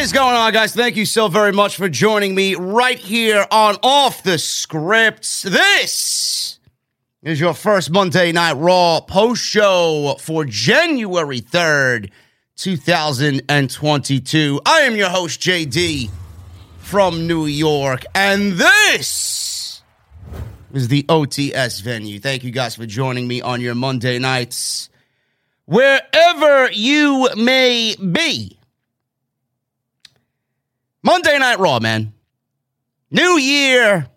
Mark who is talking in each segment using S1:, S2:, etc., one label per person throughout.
S1: Is going on, guys? Thank you so very much for joining me right here on Off the Scripts. This is your first Monday Night Raw post show for January 3rd, 2022. I am your host, JD from New York, and this is the OTS venue. Thank you guys for joining me on your Monday nights, wherever you may be. Monday Night Raw, man. New year,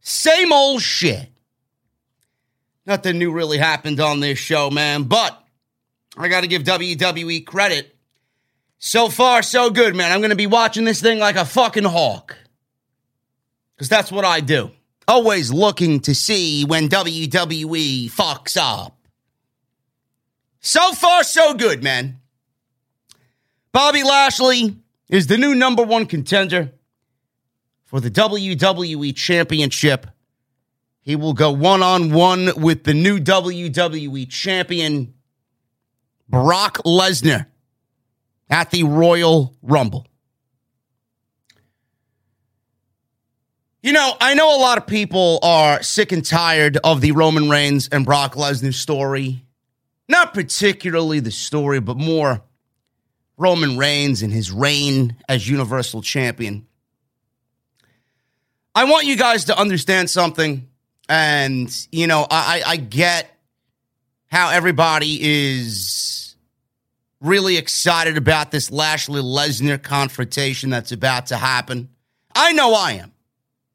S1: same old shit. Nothing new really happened on this show, man, but I got to give WWE credit. So far, so good, man. I'm going to be watching this thing like a fucking hawk. Because that's what I do. Always looking to see when WWE fucks up. So far, so good, man. Bobby Lashley is the new number one contender for the WWE Championship. He will go one on one with the new WWE Champion, Brock Lesnar, at the Royal Rumble. You know, I know a lot of people are sick and tired of the Roman Reigns and Brock Lesnar story. Not particularly the story, but more Roman Reigns and his reign as Universal Champion. I want you guys to understand something. And, you know, I, I get how everybody is really excited about this Lashley Lesnar confrontation that's about to happen. I know I am.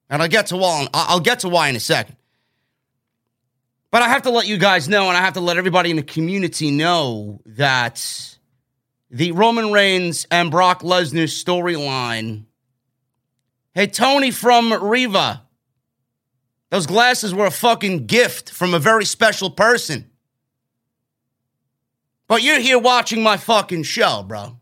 S1: And I'll get to why, I'll get to why in a second. But I have to let you guys know, and I have to let everybody in the community know that the Roman Reigns and Brock Lesnar storyline. Hey, Tony from Riva. Those glasses were a fucking gift from a very special person. But you're here watching my fucking show, bro.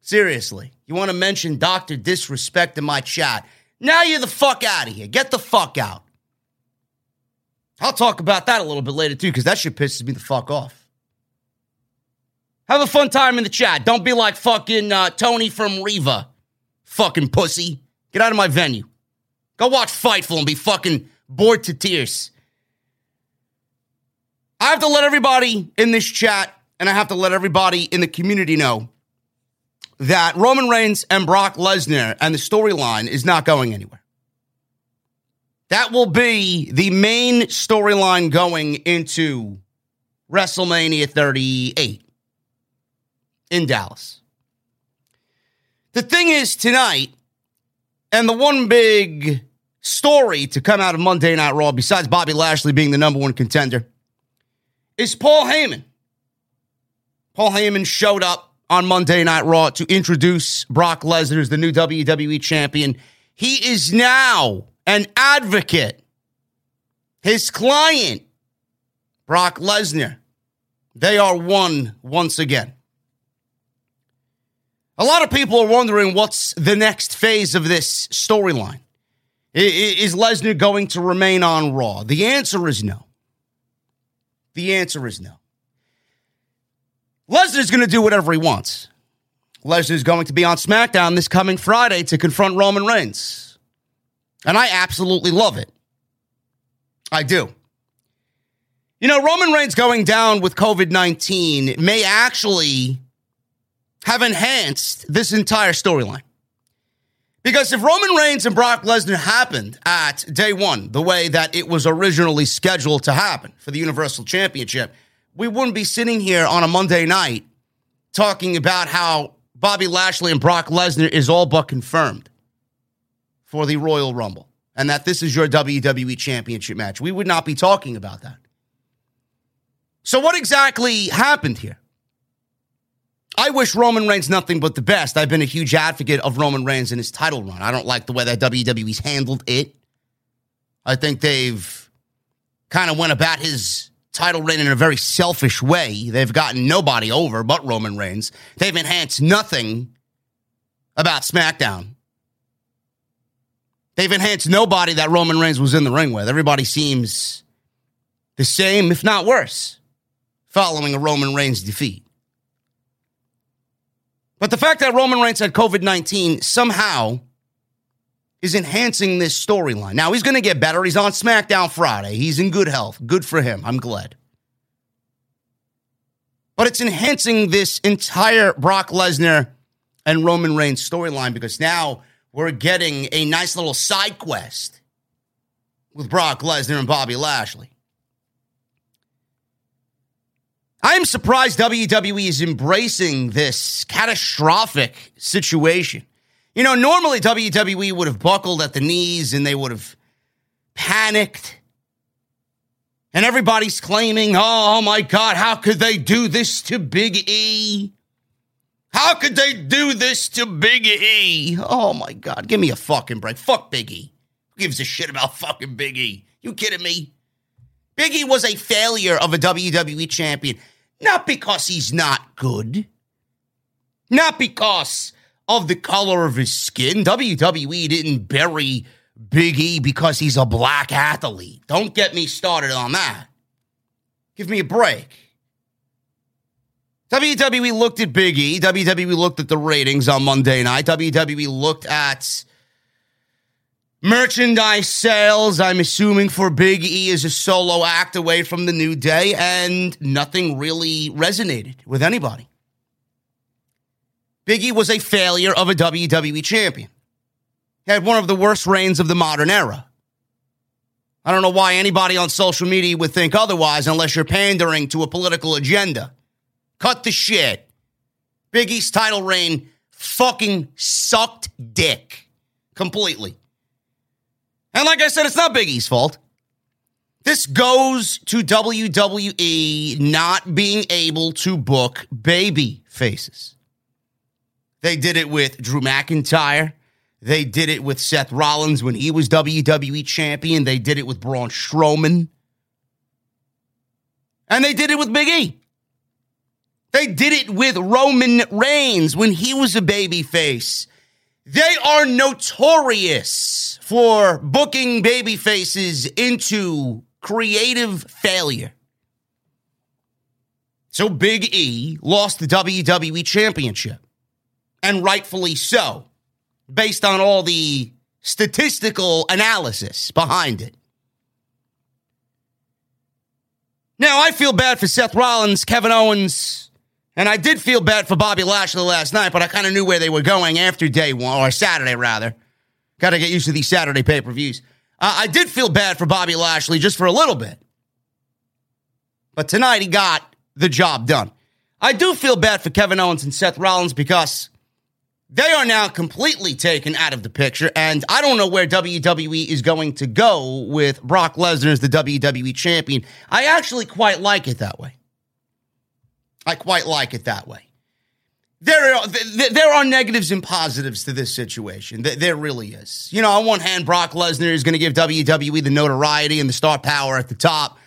S1: Seriously. You want to mention Dr. Disrespect in my chat. Now you're the fuck out of here. Get the fuck out. I'll talk about that a little bit later, too, because that shit pisses me the fuck off. Have a fun time in the chat. Don't be like fucking uh, Tony from Riva. Fucking pussy. Get out of my venue. Go watch Fightful and be fucking bored to tears. I have to let everybody in this chat and I have to let everybody in the community know that Roman Reigns and Brock Lesnar and the storyline is not going anywhere. That will be the main storyline going into WrestleMania 38 in Dallas. The thing is, tonight, and the one big story to come out of Monday Night Raw, besides Bobby Lashley being the number one contender, is Paul Heyman. Paul Heyman showed up on Monday Night Raw to introduce Brock Lesnar as the new WWE champion. He is now an advocate. His client, Brock Lesnar, they are one once again. A lot of people are wondering what's the next phase of this storyline. Is Lesnar going to remain on Raw? The answer is no. The answer is no. Lesnar's going to do whatever he wants. Lesnar's going to be on SmackDown this coming Friday to confront Roman Reigns. And I absolutely love it. I do. You know, Roman Reigns going down with COVID 19 may actually have enhanced this entire storyline. Because if Roman Reigns and Brock Lesnar happened at day one, the way that it was originally scheduled to happen for the Universal Championship, we wouldn't be sitting here on a Monday night talking about how Bobby Lashley and Brock Lesnar is all but confirmed for the Royal Rumble and that this is your WWE Championship match. We would not be talking about that. So, what exactly happened here? I wish Roman Reigns nothing but the best. I've been a huge advocate of Roman Reigns in his title run. I don't like the way that WWE's handled it. I think they've kind of went about his title reign in a very selfish way. They've gotten nobody over but Roman Reigns. They've enhanced nothing about SmackDown. They've enhanced nobody that Roman Reigns was in the ring with. Everybody seems the same, if not worse, following a Roman Reigns defeat. But the fact that Roman Reigns had COVID 19 somehow is enhancing this storyline. Now, he's going to get better. He's on SmackDown Friday. He's in good health. Good for him. I'm glad. But it's enhancing this entire Brock Lesnar and Roman Reigns storyline because now we're getting a nice little side quest with Brock Lesnar and Bobby Lashley. I'm surprised WWE is embracing this catastrophic situation. You know, normally WWE would have buckled at the knees and they would have panicked. And everybody's claiming, oh, my God, how could they do this to Big E? How could they do this to Big E? Oh, my God, give me a fucking break. Fuck Big E. Who gives a shit about fucking Big E? You kidding me? Big E was a failure of a WWE champion, not because he's not good, not because of the color of his skin. WWE didn't bury Big E because he's a black athlete. Don't get me started on that. Give me a break. WWE looked at Big E. WWE looked at the ratings on Monday night. WWE looked at merchandise sales. I'm assuming for Big E as a solo act away from the New Day, and nothing really resonated with anybody. Big E was a failure of a WWE champion. He had one of the worst reigns of the modern era. I don't know why anybody on social media would think otherwise unless you're pandering to a political agenda. Cut the shit. Big E's title reign fucking sucked dick completely. And like I said, it's not Big E's fault. This goes to WWE not being able to book baby faces. They did it with Drew McIntyre. They did it with Seth Rollins when he was WWE champion. They did it with Braun Strowman. And they did it with Big E. They did it with Roman Reigns when he was a baby face. They are notorious for booking baby faces into creative failure. So Big E lost the WWE championship and rightfully so, based on all the statistical analysis behind it. Now, I feel bad for Seth Rollins, Kevin Owens, and I did feel bad for Bobby Lashley last night, but I kind of knew where they were going after day one, or Saturday rather. Got to get used to these Saturday pay per views. Uh, I did feel bad for Bobby Lashley just for a little bit. But tonight he got the job done. I do feel bad for Kevin Owens and Seth Rollins because they are now completely taken out of the picture, and I don't know where WWE is going to go with Brock Lesnar as the WWE champion. I actually quite like it that way. I quite like it that way. There are, there are negatives and positives to this situation. There really is. You know, on one hand, Brock Lesnar is going to give WWE the notoriety and the star power at the top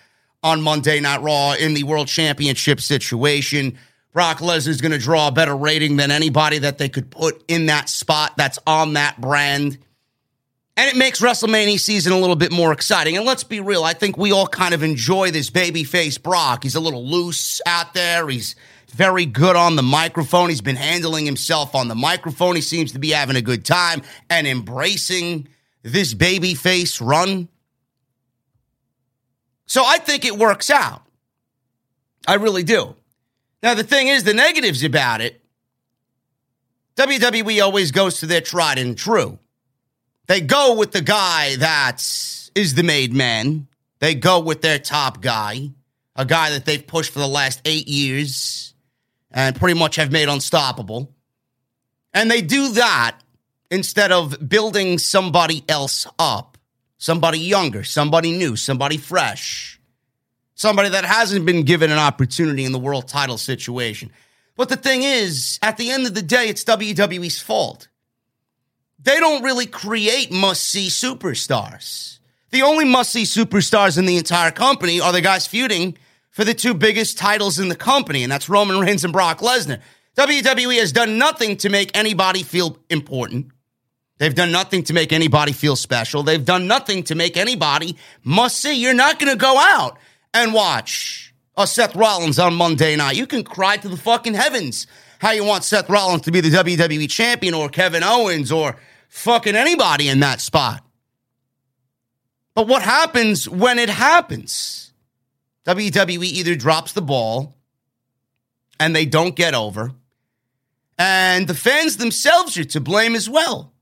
S1: on Monday Night Raw in the World Championship situation. Brock Lesnar is going to draw a better rating than anybody that they could put in that spot that's on that brand. And it makes WrestleMania season a little bit more exciting. And let's be real, I think we all kind of enjoy this babyface Brock. He's a little loose out there. He's very good on the microphone. He's been handling himself on the microphone. He seems to be having a good time and embracing this babyface run. So I think it works out. I really do. Now, the thing is, the negatives about it, WWE always goes to their tried and true. They go with the guy that is the made man. They go with their top guy, a guy that they've pushed for the last eight years and pretty much have made unstoppable. And they do that instead of building somebody else up, somebody younger, somebody new, somebody fresh, somebody that hasn't been given an opportunity in the world title situation. But the thing is, at the end of the day, it's WWE's fault they don't really create must see superstars. The only must see superstars in the entire company are the guys feuding for the two biggest titles in the company, and that's Roman Reigns and Brock Lesnar. WWE has done nothing to make anybody feel important. They've done nothing to make anybody feel special. They've done nothing to make anybody must see. You're not going to go out and watch a Seth Rollins on Monday night. You can cry to the fucking heavens how you want Seth Rollins to be the WWE champion or Kevin Owens or fucking anybody in that spot. But what happens when it happens? WWE either drops the ball and they don't get over, and the fans themselves are to blame as well.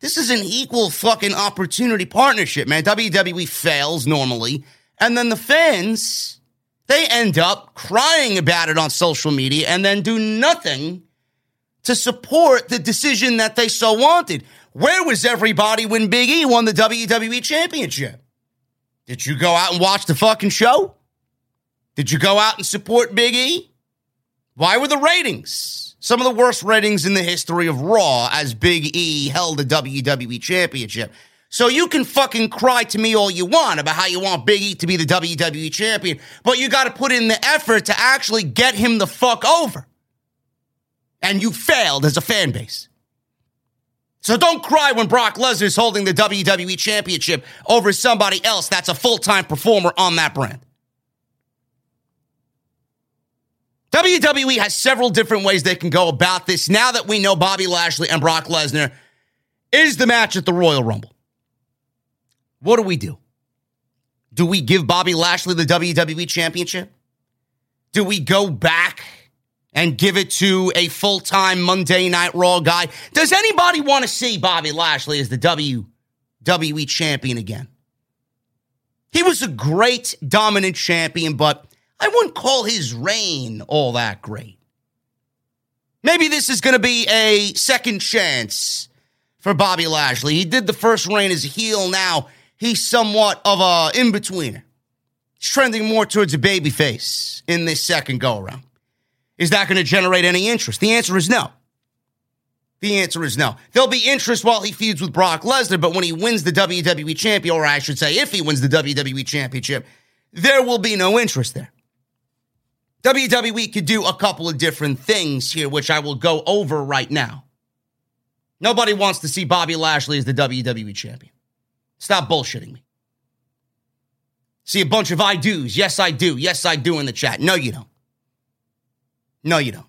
S1: This is an equal fucking opportunity partnership, man. WWE fails normally, and then the fans, they end up crying about it on social media and then do nothing to support the decision that they so wanted. Where was everybody when Big E won the WWE Championship? Did you go out and watch the fucking show? Did you go out and support Big E? Why were the ratings some of the worst ratings in the history of Raw as Big E held the WWE Championship? So you can fucking cry to me all you want about how you want Big E to be the WWE champion, but you got to put in the effort to actually get him the fuck over and you failed as a fan base. So don't cry when Brock Lesnar is holding the WWE Championship over somebody else that's a full time performer on that brand. WWE has several different ways they can go about this now that we know Bobby Lashley and Brock Lesnar is the match at the Royal Rumble. What do we do? Do we give Bobby Lashley the WWE Championship? Do we go back and give it to a full time Monday Night Raw guy. Does anybody want to see Bobby Lashley as the WWE champion again? He was a great dominant champion, but I wouldn't call his reign all that great. Maybe this is going to be a second chance for Bobby Lashley. He did the first reign as a heel. Now he's somewhat of a in betweener. He's trending more towards a baby face in this second go around. Is that going to generate any interest? The answer is no. The answer is no. There'll be interest while he feuds with Brock Lesnar, but when he wins the WWE Championship, or I should say, if he wins the WWE Championship, there will be no interest there. WWE could do a couple of different things here, which I will go over right now. Nobody wants to see Bobby Lashley as the WWE Champion. Stop bullshitting me. See a bunch of I do's. Yes, I do. Yes, I do in the chat. No, you don't. No, you don't.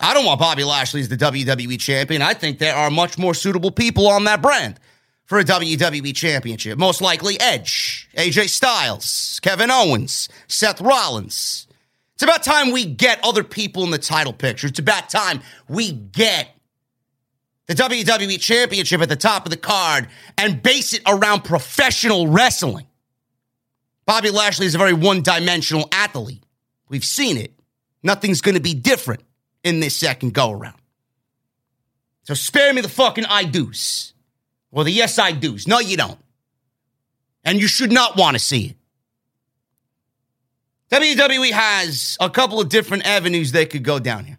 S1: I don't want Bobby Lashley as the WWE champion. I think there are much more suitable people on that brand for a WWE championship. Most likely Edge, AJ Styles, Kevin Owens, Seth Rollins. It's about time we get other people in the title picture. It's about time we get the WWE championship at the top of the card and base it around professional wrestling. Bobby Lashley is a very one dimensional athlete. We've seen it. Nothing's going to be different in this second go around. So spare me the fucking I do's or the yes I do's. No, you don't. And you should not want to see it. WWE has a couple of different avenues they could go down here.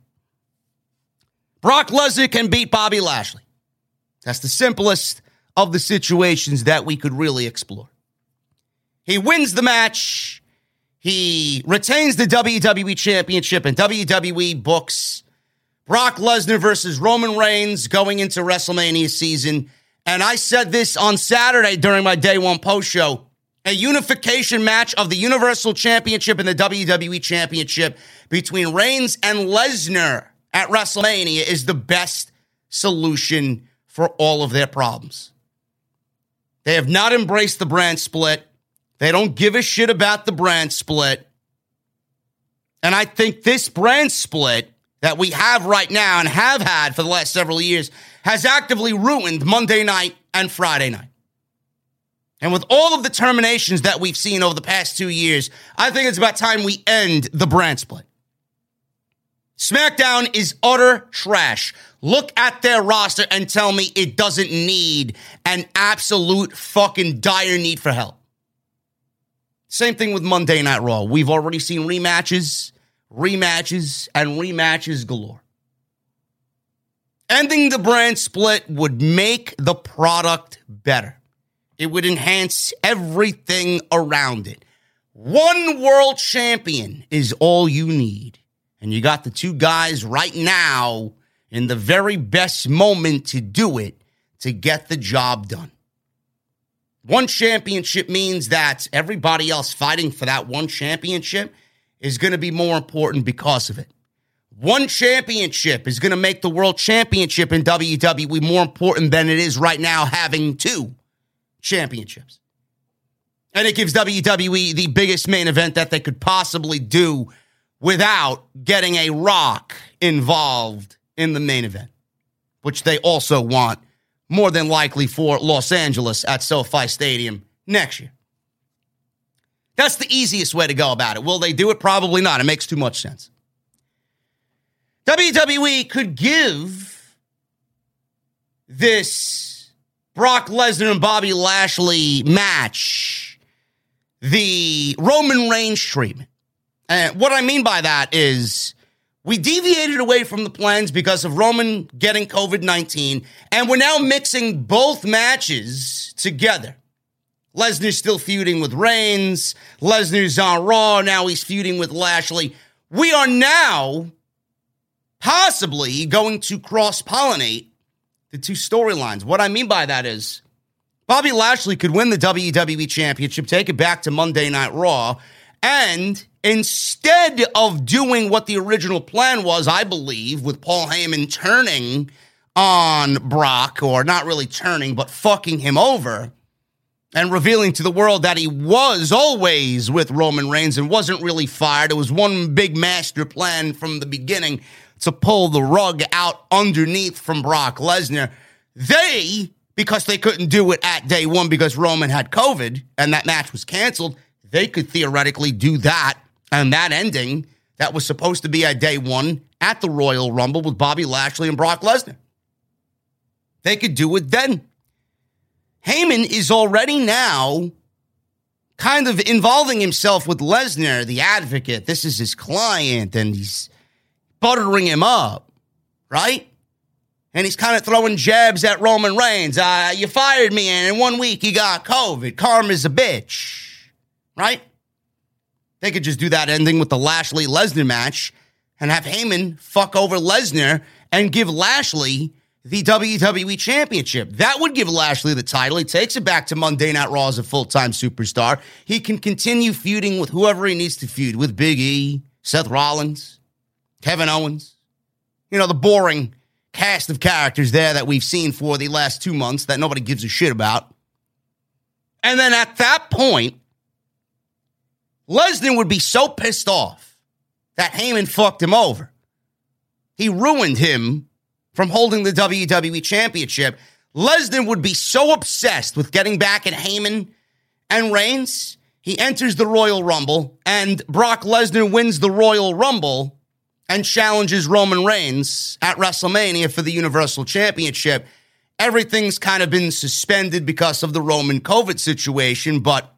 S1: Brock Lesnar can beat Bobby Lashley. That's the simplest of the situations that we could really explore. He wins the match he retains the WWE Championship and WWE books Brock Lesnar versus Roman Reigns going into WrestleMania season And I said this on Saturday during my day one post show a unification match of the Universal Championship and the WWE Championship between Reigns and Lesnar at WrestleMania is the best solution for all of their problems. They have not embraced the brand split. They don't give a shit about the brand split. And I think this brand split that we have right now and have had for the last several years has actively ruined Monday night and Friday night. And with all of the terminations that we've seen over the past two years, I think it's about time we end the brand split. SmackDown is utter trash. Look at their roster and tell me it doesn't need an absolute fucking dire need for help. Same thing with Monday Night Raw. We've already seen rematches, rematches, and rematches galore. Ending the brand split would make the product better. It would enhance everything around it. One world champion is all you need. And you got the two guys right now in the very best moment to do it to get the job done. One championship means that everybody else fighting for that one championship is going to be more important because of it. One championship is going to make the world championship in WWE more important than it is right now having two championships. And it gives WWE the biggest main event that they could possibly do without getting a rock involved in the main event, which they also want more than likely for Los Angeles at SoFi Stadium next year. That's the easiest way to go about it. Will they do it? Probably not. It makes too much sense. WWE could give this Brock Lesnar and Bobby Lashley match the Roman Reigns treatment. And what I mean by that is we deviated away from the plans because of Roman getting COVID 19, and we're now mixing both matches together. Lesnar's still feuding with Reigns. Lesnar's on Raw. Now he's feuding with Lashley. We are now possibly going to cross pollinate the two storylines. What I mean by that is Bobby Lashley could win the WWE Championship, take it back to Monday Night Raw, and instead of doing what the original plan was, I believe, with Paul Heyman turning on Brock, or not really turning, but fucking him over, and revealing to the world that he was always with Roman Reigns and wasn't really fired. It was one big master plan from the beginning to pull the rug out underneath from Brock Lesnar. They, because they couldn't do it at day one because Roman had COVID and that match was canceled, they could theoretically do that and that ending that was supposed to be at day one at the Royal Rumble with Bobby Lashley and Brock Lesnar. They could do it then. Heyman is already now kind of involving himself with Lesnar, the advocate. This is his client, and he's buttering him up, right? And he's kind of throwing jabs at Roman Reigns. Uh, you fired me, and in one week you got COVID. Karma's a bitch right? They could just do that ending with the Lashley Lesnar match and have Heyman fuck over Lesnar and give Lashley the WWE Championship. That would give Lashley the title. He takes it back to Monday Night Raw as a full time superstar. He can continue feuding with whoever he needs to feud with Big E, Seth Rollins, Kevin Owens. You know, the boring cast of characters there that we've seen for the last two months that nobody gives a shit about. And then at that point, Lesnar would be so pissed off that Heyman fucked him over. He ruined him from holding the WWE Championship. Lesnar would be so obsessed with getting back at Heyman and Reigns. He enters the Royal Rumble, and Brock Lesnar wins the Royal Rumble and challenges Roman Reigns at WrestleMania for the Universal Championship. Everything's kind of been suspended because of the Roman COVID situation, but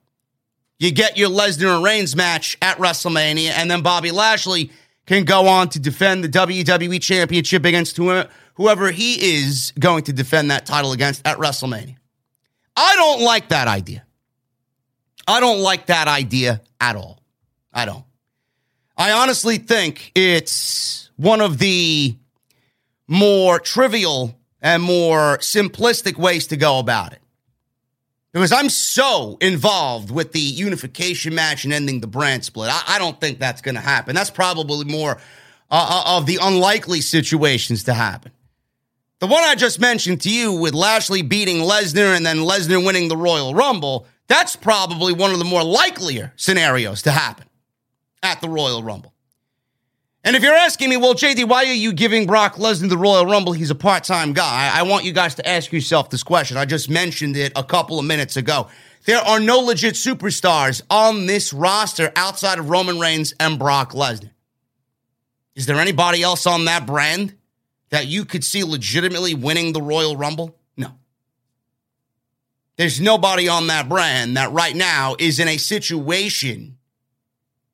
S1: you get your Lesnar and Reigns match at WrestleMania, and then Bobby Lashley can go on to defend the WWE Championship against whoever he is going to defend that title against at WrestleMania. I don't like that idea. I don't like that idea at all. I don't. I honestly think it's one of the more trivial and more simplistic ways to go about it. Because I'm so involved with the unification match and ending the brand split. I, I don't think that's going to happen. That's probably more uh, uh, of the unlikely situations to happen. The one I just mentioned to you with Lashley beating Lesnar and then Lesnar winning the Royal Rumble, that's probably one of the more likelier scenarios to happen at the Royal Rumble. And if you're asking me, well, JD, why are you giving Brock Lesnar the Royal Rumble? He's a part time guy. I want you guys to ask yourself this question. I just mentioned it a couple of minutes ago. There are no legit superstars on this roster outside of Roman Reigns and Brock Lesnar. Is there anybody else on that brand that you could see legitimately winning the Royal Rumble? No. There's nobody on that brand that right now is in a situation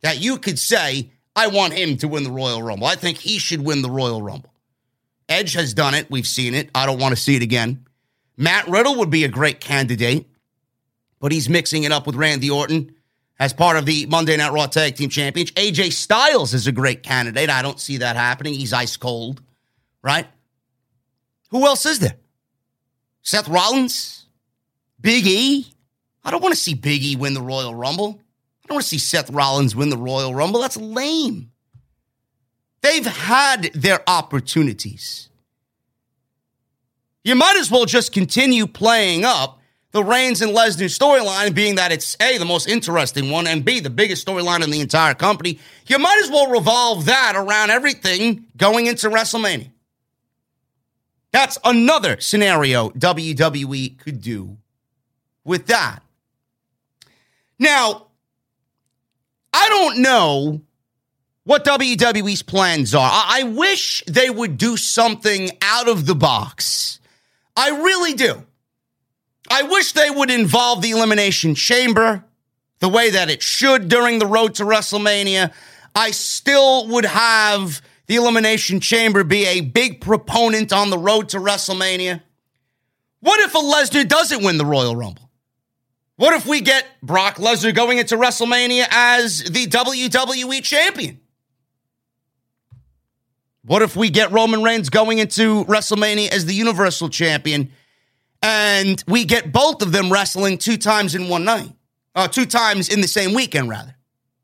S1: that you could say, I want him to win the Royal Rumble. I think he should win the Royal Rumble. Edge has done it. We've seen it. I don't want to see it again. Matt Riddle would be a great candidate, but he's mixing it up with Randy Orton as part of the Monday Night Raw Tag Team Championship. AJ Styles is a great candidate. I don't see that happening. He's ice cold, right? Who else is there? Seth Rollins? Big E? I don't want to see Big E win the Royal Rumble. I don't want to see Seth Rollins win the Royal Rumble. That's lame. They've had their opportunities. You might as well just continue playing up the Reigns and Lesnar storyline, being that it's A, the most interesting one, and B, the biggest storyline in the entire company. You might as well revolve that around everything going into WrestleMania. That's another scenario WWE could do with that. Now, I don't know what WWE's plans are. I, I wish they would do something out of the box. I really do. I wish they would involve the Elimination Chamber the way that it should during the road to WrestleMania. I still would have the Elimination Chamber be a big proponent on the road to WrestleMania. What if a Lesnar doesn't win the Royal Rumble? What if we get Brock Lesnar going into WrestleMania as the WWE champion? What if we get Roman Reigns going into WrestleMania as the Universal champion and we get both of them wrestling two times in one night? Uh, two times in the same weekend, rather,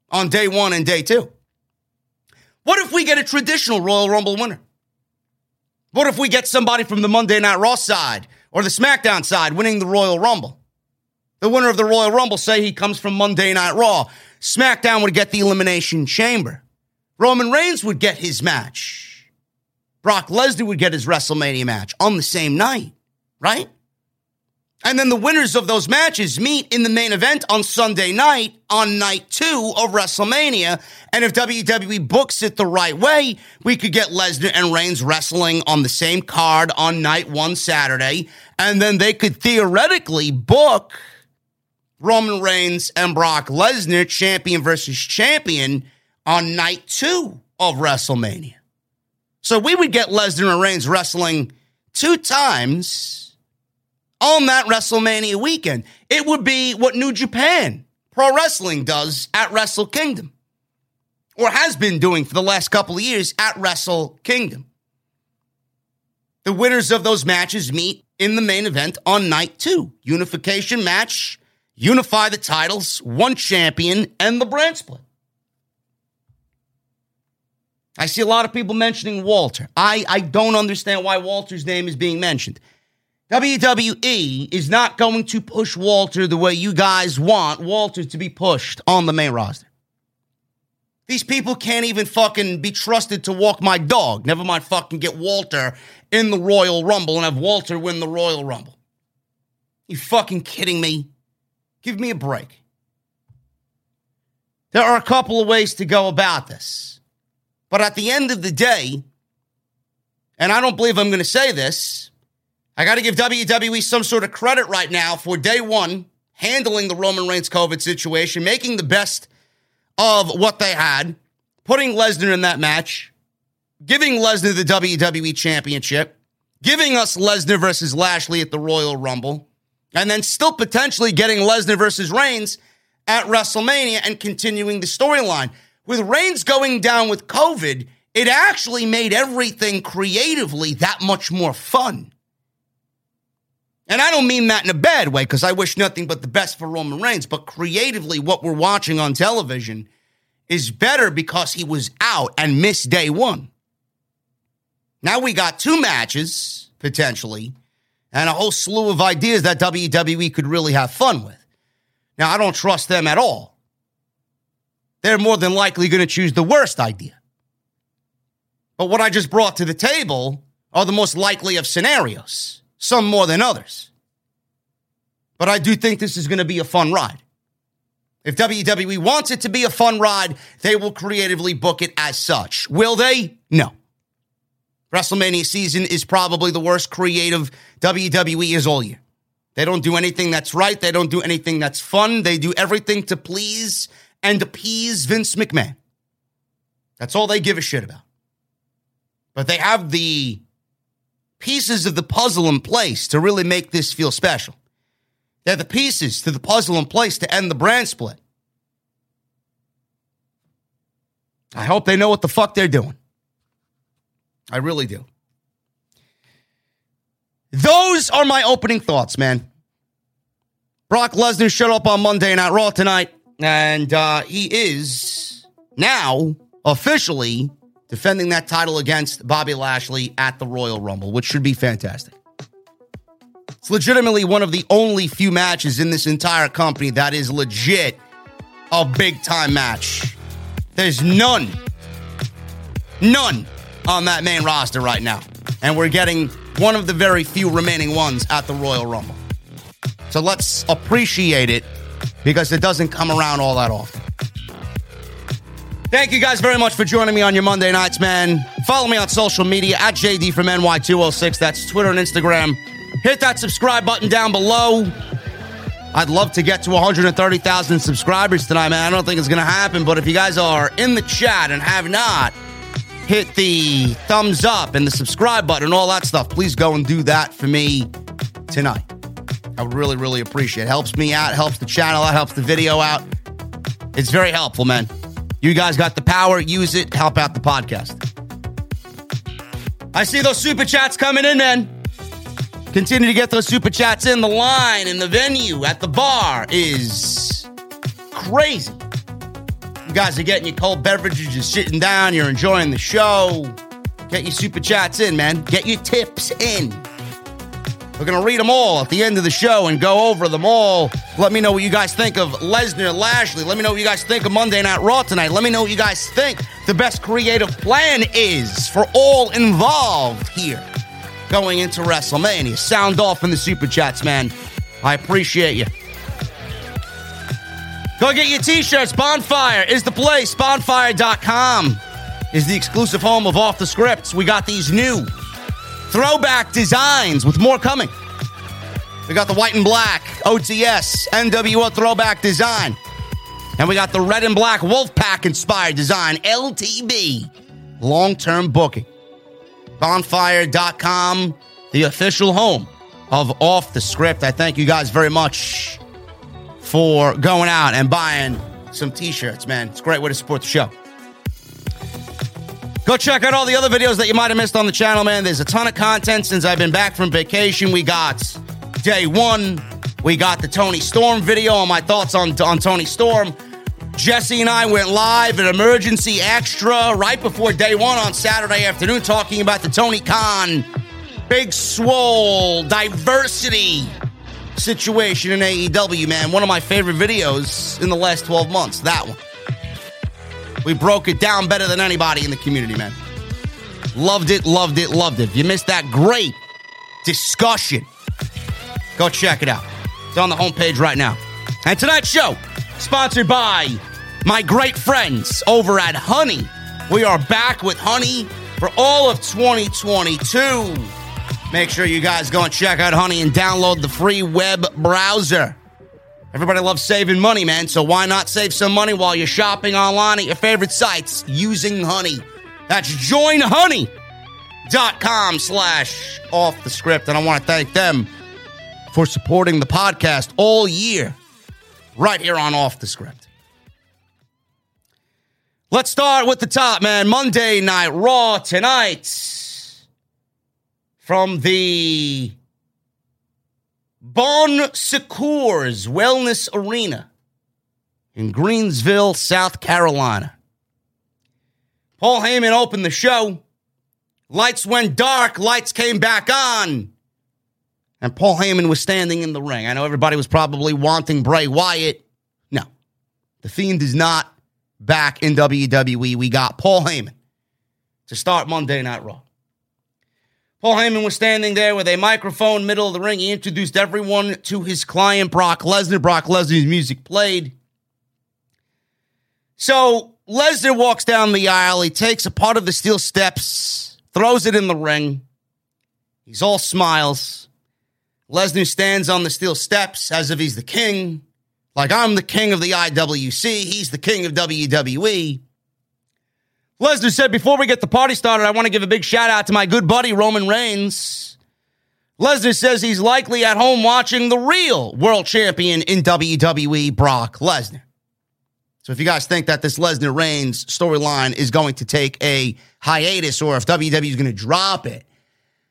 S1: on day one and day two. What if we get a traditional Royal Rumble winner? What if we get somebody from the Monday Night Raw side or the SmackDown side winning the Royal Rumble? The winner of the Royal Rumble say he comes from Monday Night Raw. SmackDown would get the Elimination Chamber. Roman Reigns would get his match. Brock Lesnar would get his WrestleMania match on the same night, right? And then the winners of those matches meet in the main event on Sunday night on night two of WrestleMania. And if WWE books it the right way, we could get Lesnar and Reigns wrestling on the same card on night one Saturday. And then they could theoretically book Roman Reigns and Brock Lesnar, champion versus champion, on night two of WrestleMania. So we would get Lesnar and Reigns wrestling two times on that WrestleMania weekend. It would be what New Japan Pro Wrestling does at Wrestle Kingdom, or has been doing for the last couple of years at Wrestle Kingdom. The winners of those matches meet in the main event on night two. Unification match unify the titles, one champion, and the brand split. I see a lot of people mentioning Walter. I, I don't understand why Walter's name is being mentioned. WWE is not going to push Walter the way you guys want Walter to be pushed on the main roster. These people can't even fucking be trusted to walk my dog. Never mind fucking get Walter in the Royal Rumble and have Walter win the Royal Rumble. You fucking kidding me? Give me a break. There are a couple of ways to go about this. But at the end of the day, and I don't believe I'm going to say this, I got to give WWE some sort of credit right now for day one handling the Roman Reigns COVID situation, making the best of what they had, putting Lesnar in that match, giving Lesnar the WWE Championship, giving us Lesnar versus Lashley at the Royal Rumble, and then still potentially getting Lesnar versus Reigns at WrestleMania and continuing the storyline. With Reigns going down with COVID, it actually made everything creatively that much more fun. And I don't mean that in a bad way because I wish nothing but the best for Roman Reigns. But creatively, what we're watching on television is better because he was out and missed day one. Now we got two matches, potentially, and a whole slew of ideas that WWE could really have fun with. Now, I don't trust them at all. They're more than likely going to choose the worst idea. But what I just brought to the table are the most likely of scenarios, some more than others. But I do think this is going to be a fun ride. If WWE wants it to be a fun ride, they will creatively book it as such. Will they? No. WrestleMania season is probably the worst creative WWE is all year. They don't do anything that's right. They don't do anything that's fun. They do everything to please and appease Vince McMahon. That's all they give a shit about. But they have the pieces of the puzzle in place to really make this feel special. They're the pieces to the puzzle in place to end the brand split. I hope they know what the fuck they're doing. I really do. Those are my opening thoughts, man. Brock Lesnar showed up on Monday Night Raw tonight, and uh, he is now officially defending that title against Bobby Lashley at the Royal Rumble, which should be fantastic. It's legitimately one of the only few matches in this entire company that is legit a big time match. There's none, none on that main roster right now. And we're getting one of the very few remaining ones at the Royal Rumble. So let's appreciate it because it doesn't come around all that often. Thank you guys very much for joining me on your Monday nights, man. Follow me on social media at JD from NY206. That's Twitter and Instagram. Hit that subscribe button down below. I'd love to get to 130,000 subscribers tonight, man. I don't think it's going to happen, but if you guys are in the chat and have not hit the thumbs up and the subscribe button and all that stuff, please go and do that for me tonight. I would really, really appreciate it. Helps me out, helps the channel out, helps the video out. It's very helpful, man. You guys got the power, use it, help out the podcast. I see those super chats coming in, man. Continue to get those super chats in. The line in the venue at the bar is crazy. You guys are getting your cold beverages, you're sitting down, you're enjoying the show. Get your super chats in, man. Get your tips in. We're going to read them all at the end of the show and go over them all. Let me know what you guys think of Lesnar Lashley. Let me know what you guys think of Monday Night Raw tonight. Let me know what you guys think the best creative plan is for all involved here going into WrestleMania. Sound off in the super chats, man. I appreciate you. Go get your t shirts. Bonfire is the place. Bonfire.com is the exclusive home of Off the Scripts. We got these new throwback designs with more coming. We got the white and black OTS NWO throwback design. And we got the red and black Wolfpack inspired design, LTB, long term booking. Bonfire.com, the official home of Off the Script. I thank you guys very much for going out and buying some t shirts, man. It's a great way to support the show. Go check out all the other videos that you might have missed on the channel, man. There's a ton of content since I've been back from vacation. We got day one, we got the Toni Storm video on my thoughts on, on Toni Storm. Jesse and I went live at Emergency Extra right before day one on Saturday afternoon talking about the Tony Khan Big Swole diversity situation in AEW, man. One of my favorite videos in the last 12 months. That one. We broke it down better than anybody in the community, man. Loved it, loved it, loved it. If you missed that great discussion, go check it out. It's on the homepage right now. And tonight's show, sponsored by my great friends over at Honey. We are back with Honey for all of 2022. Make sure you guys go and check out Honey and download the free web browser. Everybody loves saving money, man, so why not save some money while you're shopping online at your favorite sites using Honey? That's joinhoney.com slash off the script. And I want to thank them for supporting the podcast all year right here on Off the Script. Let's start with the top, man. Monday Night Raw tonight from the Bon Secours Wellness Arena in Greenville, South Carolina. Paul Heyman opened the show. Lights went dark, lights came back on. And Paul Heyman was standing in the ring. I know everybody was probably wanting Bray Wyatt. No, the Fiend is not back in WWE. We got Paul Heyman to start Monday Night Raw. Paul Heyman was standing there with a microphone, middle of the ring. He introduced everyone to his client, Brock Lesnar. Brock Lesnar's music played. So Lesnar walks down the aisle. He takes a part of the steel steps, throws it in the ring. He's all smiles. Lesnar stands on the steel steps as if he's the king. Like, I'm the king of the IWC. He's the king of WWE. Lesnar said, before we get the party started, I want to give a big shout out to my good buddy, Roman Reigns. Lesnar says he's likely at home watching the real world champion in WWE, Brock Lesnar. So if you guys think that this Lesnar Reigns storyline is going to take a hiatus or if WWE is going to drop it,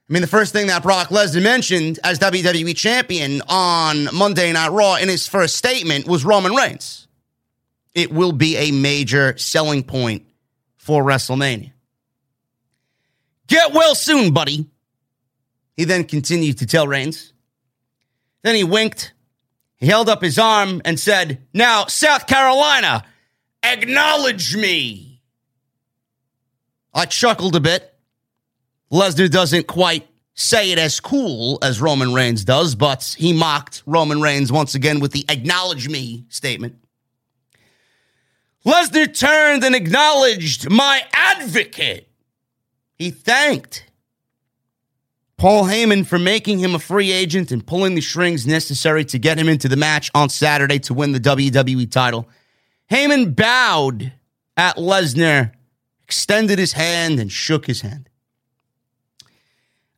S1: I mean, the first thing that Brock Lesnar mentioned as WWE champion on Monday Night Raw in his first statement was Roman Reigns. It will be a major selling point for WrestleMania. Get well soon, buddy. He then continued to tell Reigns. Then he winked. He held up his arm and said, Now, South Carolina, acknowledge me. I chuckled a bit. Lesnar doesn't quite say it as cool as Roman Reigns does, but he mocked Roman Reigns once again with the acknowledge me statement. Lesnar turned and acknowledged my advocate. He thanked Paul Heyman for making him a free agent and pulling the strings necessary to get him into the match on Saturday to win the WWE title. Heyman bowed at Lesnar, extended his hand, and shook his hand.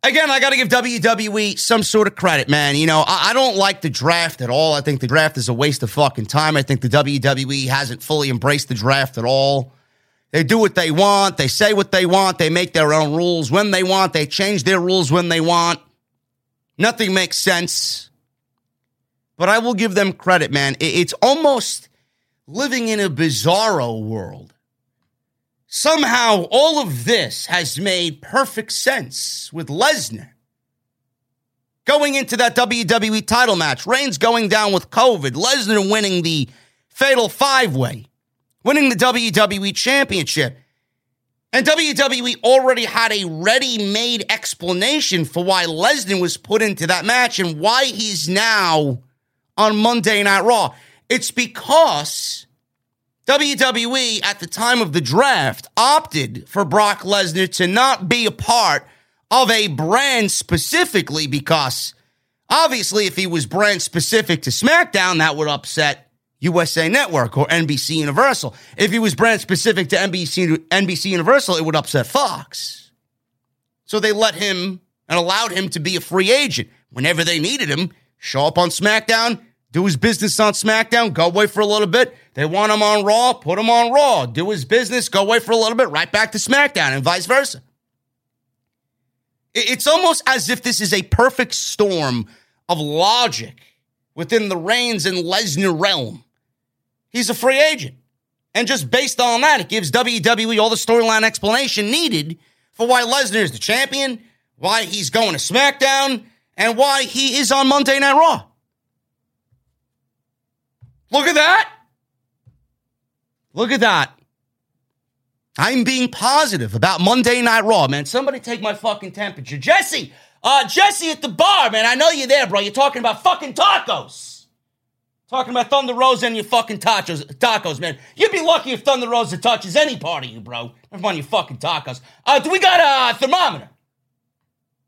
S1: Again, I got to give WWE some sort of credit, man. You know, I, I, don't like the draft at all. I think the draft is a waste of fucking time. I think the WWE hasn't fully embraced the draft at all. They do what they want. They say what they want. They make their own rules when they want. They change their rules when they want. Nothing makes sense. But I will give them credit, man. It's almost living in a bizarro world Somehow, all of this has made perfect sense with Lesnar. Going into that WWE title match, Reigns going down with COVID, Lesnar winning the fatal five way, winning the WWE Championship. And WWE already had a ready made explanation for why Lesnar was put into that match and why he's now on Monday Night Raw. It's because WWE at the time of the draft opted for Brock Lesnar to not be a part of a brand specifically because obviously if he was brand specific to SmackDown, that would upset USA Network or NBC Universal. If he was brand specific to NBC, NBC Universal, it would upset Fox. So they let him and allowed him to be a free agent whenever they needed him, show up on SmackDown, do his business on SmackDown, go away for a little bit. They want him on Raw, put him on Raw. Do his business, go away for a little bit, right back to SmackDown, and vice versa. It's almost as if this is a perfect storm of logic within the Reigns and Lesnar realm. He's a free agent. And just based on that, it gives WWE all the storyline explanation needed for why Lesnar is the champion, why he's going to SmackDown, and why he is on Monday Night Raw. Look at that. Look at that. I'm being positive about Monday Night Raw, man. Somebody take my fucking temperature. Jesse, uh, Jesse at the bar, man. I know you're there, bro. You're talking about fucking tacos. Talking about Thunder Rosa and your fucking tacos, tacos, man. You'd be lucky if Thunder Rosa touches any part of you, bro. Never mind your fucking tacos. Uh, do we got a thermometer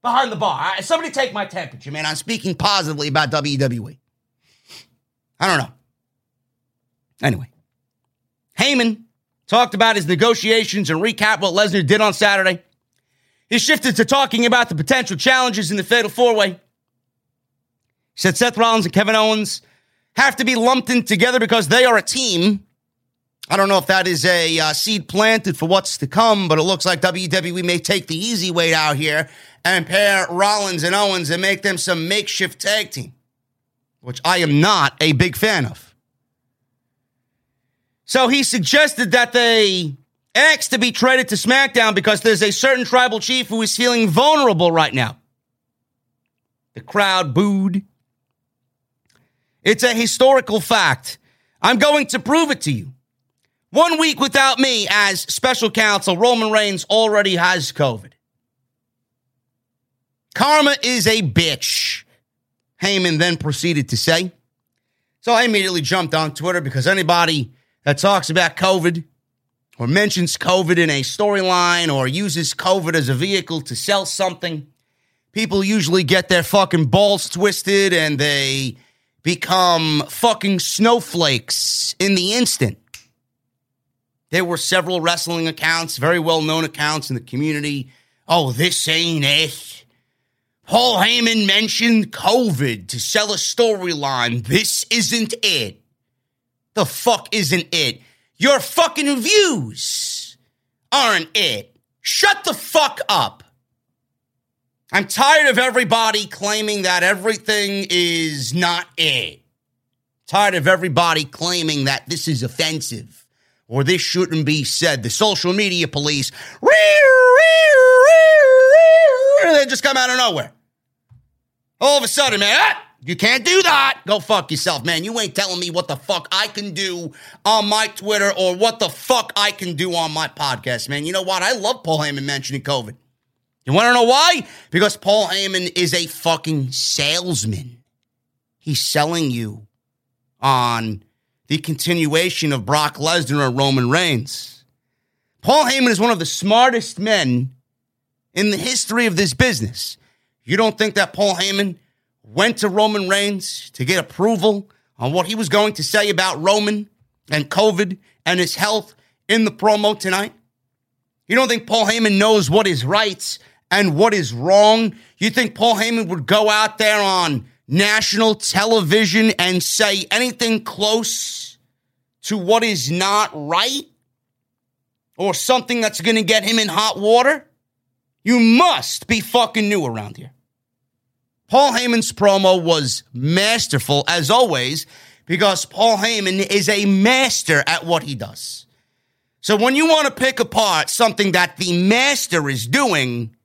S1: behind the bar? somebody take my temperature, man. I'm speaking positively about WWE. I don't know. Anyway, Heyman talked about his negotiations and recap what Lesnar did on Saturday. He shifted to talking about the potential challenges in the Fatal Four Way. He said Seth Rollins and Kevin Owens have to be lumped in together because they are a team. I don't know if that is a uh, seed planted for what's to come, but it looks like WWE may take the easy way out here and pair Rollins and Owens and make them some makeshift tag team. which I am not a big fan of. So he suggested that they ask to be traded to SmackDown because there's a certain tribal chief who is feeling vulnerable right now. The crowd booed. It's a historical fact. I'm going to prove it to you. One week without me as special counsel, Roman Reigns already has COVID. Karma is a bitch, Heyman then proceeded to say. So I immediately jumped on Twitter because anybody that talks about COVID or mentions COVID in a storyline or uses COVID as a vehicle to sell something, people usually get their fucking balls twisted and they become fucking snowflakes in the instant. There were several wrestling accounts, very well known accounts in the community. Oh, this ain't it. Paul Heyman mentioned COVID to sell a storyline. This isn't it. The fuck isn't it? Your fucking views aren't it. Shut the fuck up. I'm tired of everybody claiming that everything is not it. Tired of everybody claiming that this is offensive or this shouldn't be said. The social media police, they just come out of nowhere. All of a sudden, man, ah, you can't do that. Go fuck yourself, man. You ain't telling me what the fuck I can do on my Twitter or what the fuck I can do on my podcast, man. You know what? I love Paul Heyman mentioning COVID. You want to know why? Because Paul Heyman is a fucking salesman. He's selling you on the continuation of Brock Lesnar or Roman Reigns. Paul Heyman is one of the smartest men in the history of this business. You don't think that Paul Heyman went to Roman Reigns to get approval on what he was going to say about Roman and COVID and his health in the promo tonight? You don't think Paul Heyman knows what is right and what is wrong? You think Paul Heyman would go out there on national television and say anything close to what is not right? Or something that's going to get him in hot water? You must be fucking new around here. Paul Heyman's promo was masterful, as always, because Paul Heyman is a master at what he does. So when you want to pick apart something that the master is doing,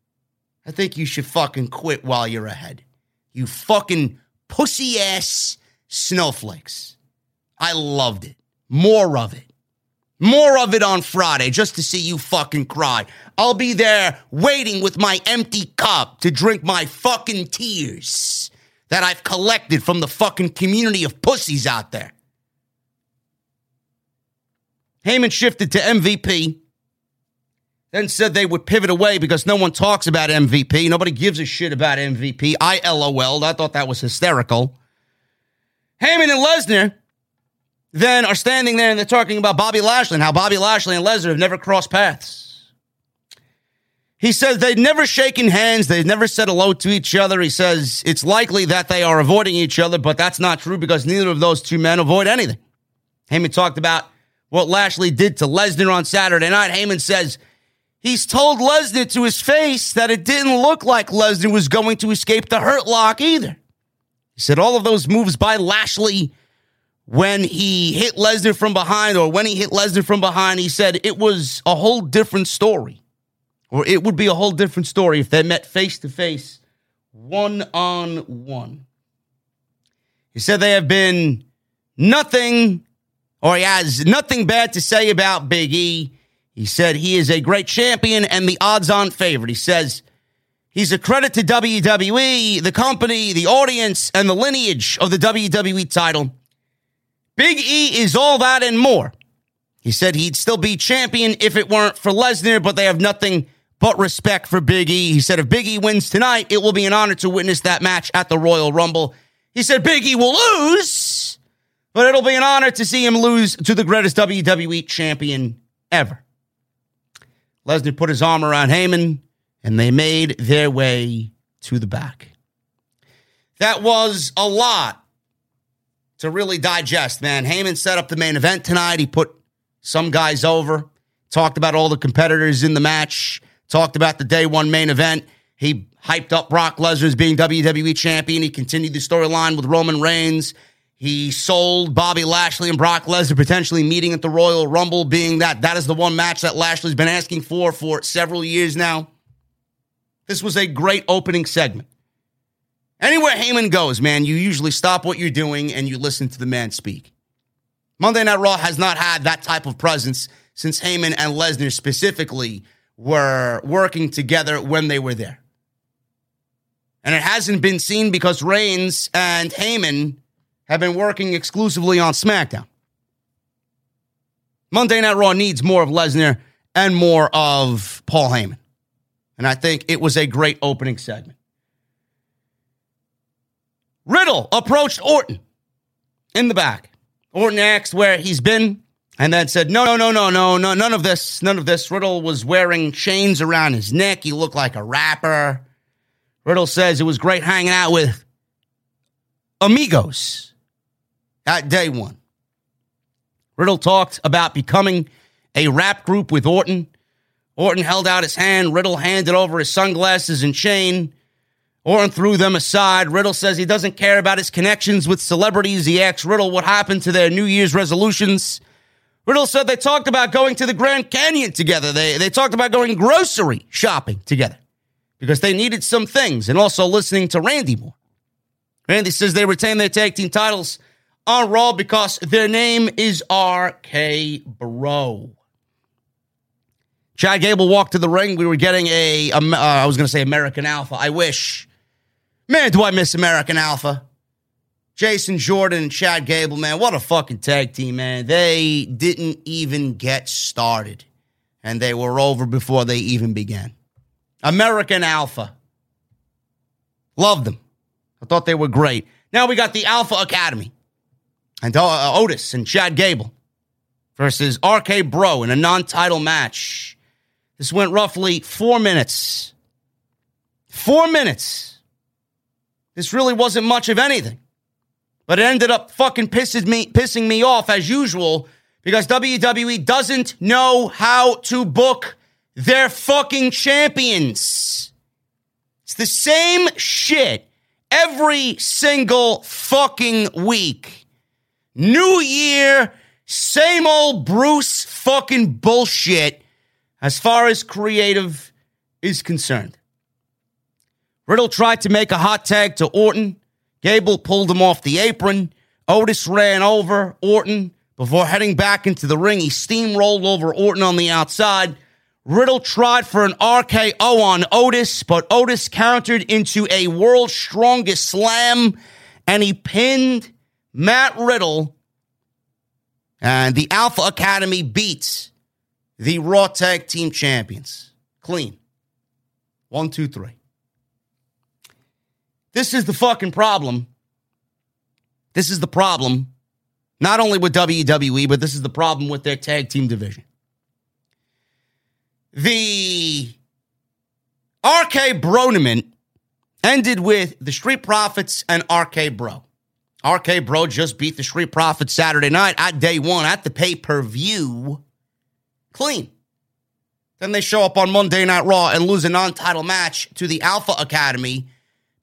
S1: I think you should fucking quit while you're ahead. You fucking pussy ass snowflakes. I loved it. More of it. More of it on Friday just to see you fucking cry. I'll be there waiting with my empty cup to drink my fucking tears that I've collected from the fucking community of pussies out there. Heyman shifted to MVP, then said they would pivot away because no one talks about MVP. Nobody gives a shit about MVP. I LOL'd. I thought that was hysterical. Heyman and Lesnar then are standing there and they're talking about Bobby Lashley and how Bobby Lashley and Lesnar have never crossed paths. He says they've never shaken hands. They've never said hello to each other. He says it's likely that they are avoiding each other, but that's not true because neither of those two men avoid anything. Heyman talked about what Lashley did to Lesnar on Saturday night. Heyman says he's told Lesnar to his face that it didn't look like Lesnar was going to escape the hurt lock either. He said all of those moves by Lashley when he hit Lesnar from behind or when he hit Lesnar from behind, he said it was a whole different story. Or it would be a whole different story if they met face to face, one on one. He said they have been nothing, or he has nothing bad to say about Big E. He said he is a great champion and the odds on favorite. He says he's a credit to WWE, the company, the audience, and the lineage of the WWE title. Big E is all that and more. He said he'd still be champion if it weren't for Lesnar, but they have nothing but respect for Big E. He said if Big E wins tonight, it will be an honor to witness that match at the Royal Rumble. He said Big E will lose, but it'll be an honor to see him lose to the greatest WWE champion ever. Lesnar put his arm around Heyman, and they made their way to the back. That was a lot to really digest, man. Heyman set up the main event tonight. He put some guys over, talked about all the competitors in the match, talked about the day one main event. He hyped up Brock Lesnar as being WWE champion. He continued the storyline with Roman Reigns. He sold Bobby Lashley and Brock Lesnar potentially meeting at the Royal Rumble, being that that is the one match that Lashley's been asking for for several years now. This was a great opening segment. Anywhere Heyman goes, man, you usually stop what you're doing and you listen to the man speak. Monday Night Raw has not had that type of presence since Heyman and Lesnar specifically were working together when they were there. And it hasn't been seen because Reigns and Heyman have been working exclusively on SmackDown. Monday Night Raw needs more of Lesnar and more of Paul Heyman. And I think it was a great opening segment. Riddle approached Orton in the back. Orton asked where he's been and then said, No, no, no, no, no, no, none of this, none of this. Riddle was wearing chains around his neck. He looked like a rapper. Riddle says it was great hanging out with amigos at day one. Riddle talked about becoming a rap group with Orton. Orton held out his hand. Riddle handed over his sunglasses and chain. Orton threw them aside. Riddle says he doesn't care about his connections with celebrities. He asks Riddle what happened to their New Year's resolutions. Riddle said they talked about going to the Grand Canyon together. They, they talked about going grocery shopping together because they needed some things and also listening to Randy more. Randy says they retain their tag team titles on Raw because their name is RK Bro. Chad Gable walked to the ring. We were getting a, uh, I was going to say American Alpha. I wish. Man, do I miss American Alpha. Jason Jordan and Chad Gable, man, what a fucking tag team, man. They didn't even get started, and they were over before they even began. American Alpha. Loved them. I thought they were great. Now we got the Alpha Academy and uh, Otis and Chad Gable versus RK Bro in a non title match. This went roughly four minutes. Four minutes. This really wasn't much of anything. But it ended up fucking pissing me, pissing me off as usual because WWE doesn't know how to book their fucking champions. It's the same shit every single fucking week. New year, same old Bruce fucking bullshit as far as creative is concerned. Riddle tried to make a hot tag to Orton. Gable pulled him off the apron. Otis ran over Orton before heading back into the ring. He steamrolled over Orton on the outside. Riddle tried for an RKO on Otis, but Otis countered into a world's strongest slam and he pinned Matt Riddle. And the Alpha Academy beats the Raw Tag Team Champions. Clean. One, two, three. This is the fucking problem. This is the problem, not only with WWE, but this is the problem with their tag team division. The RK Bronament ended with the Street Profits and RK Bro. RK Bro just beat the Street Profits Saturday night at day one at the pay per view. Clean. Then they show up on Monday Night Raw and lose a non title match to the Alpha Academy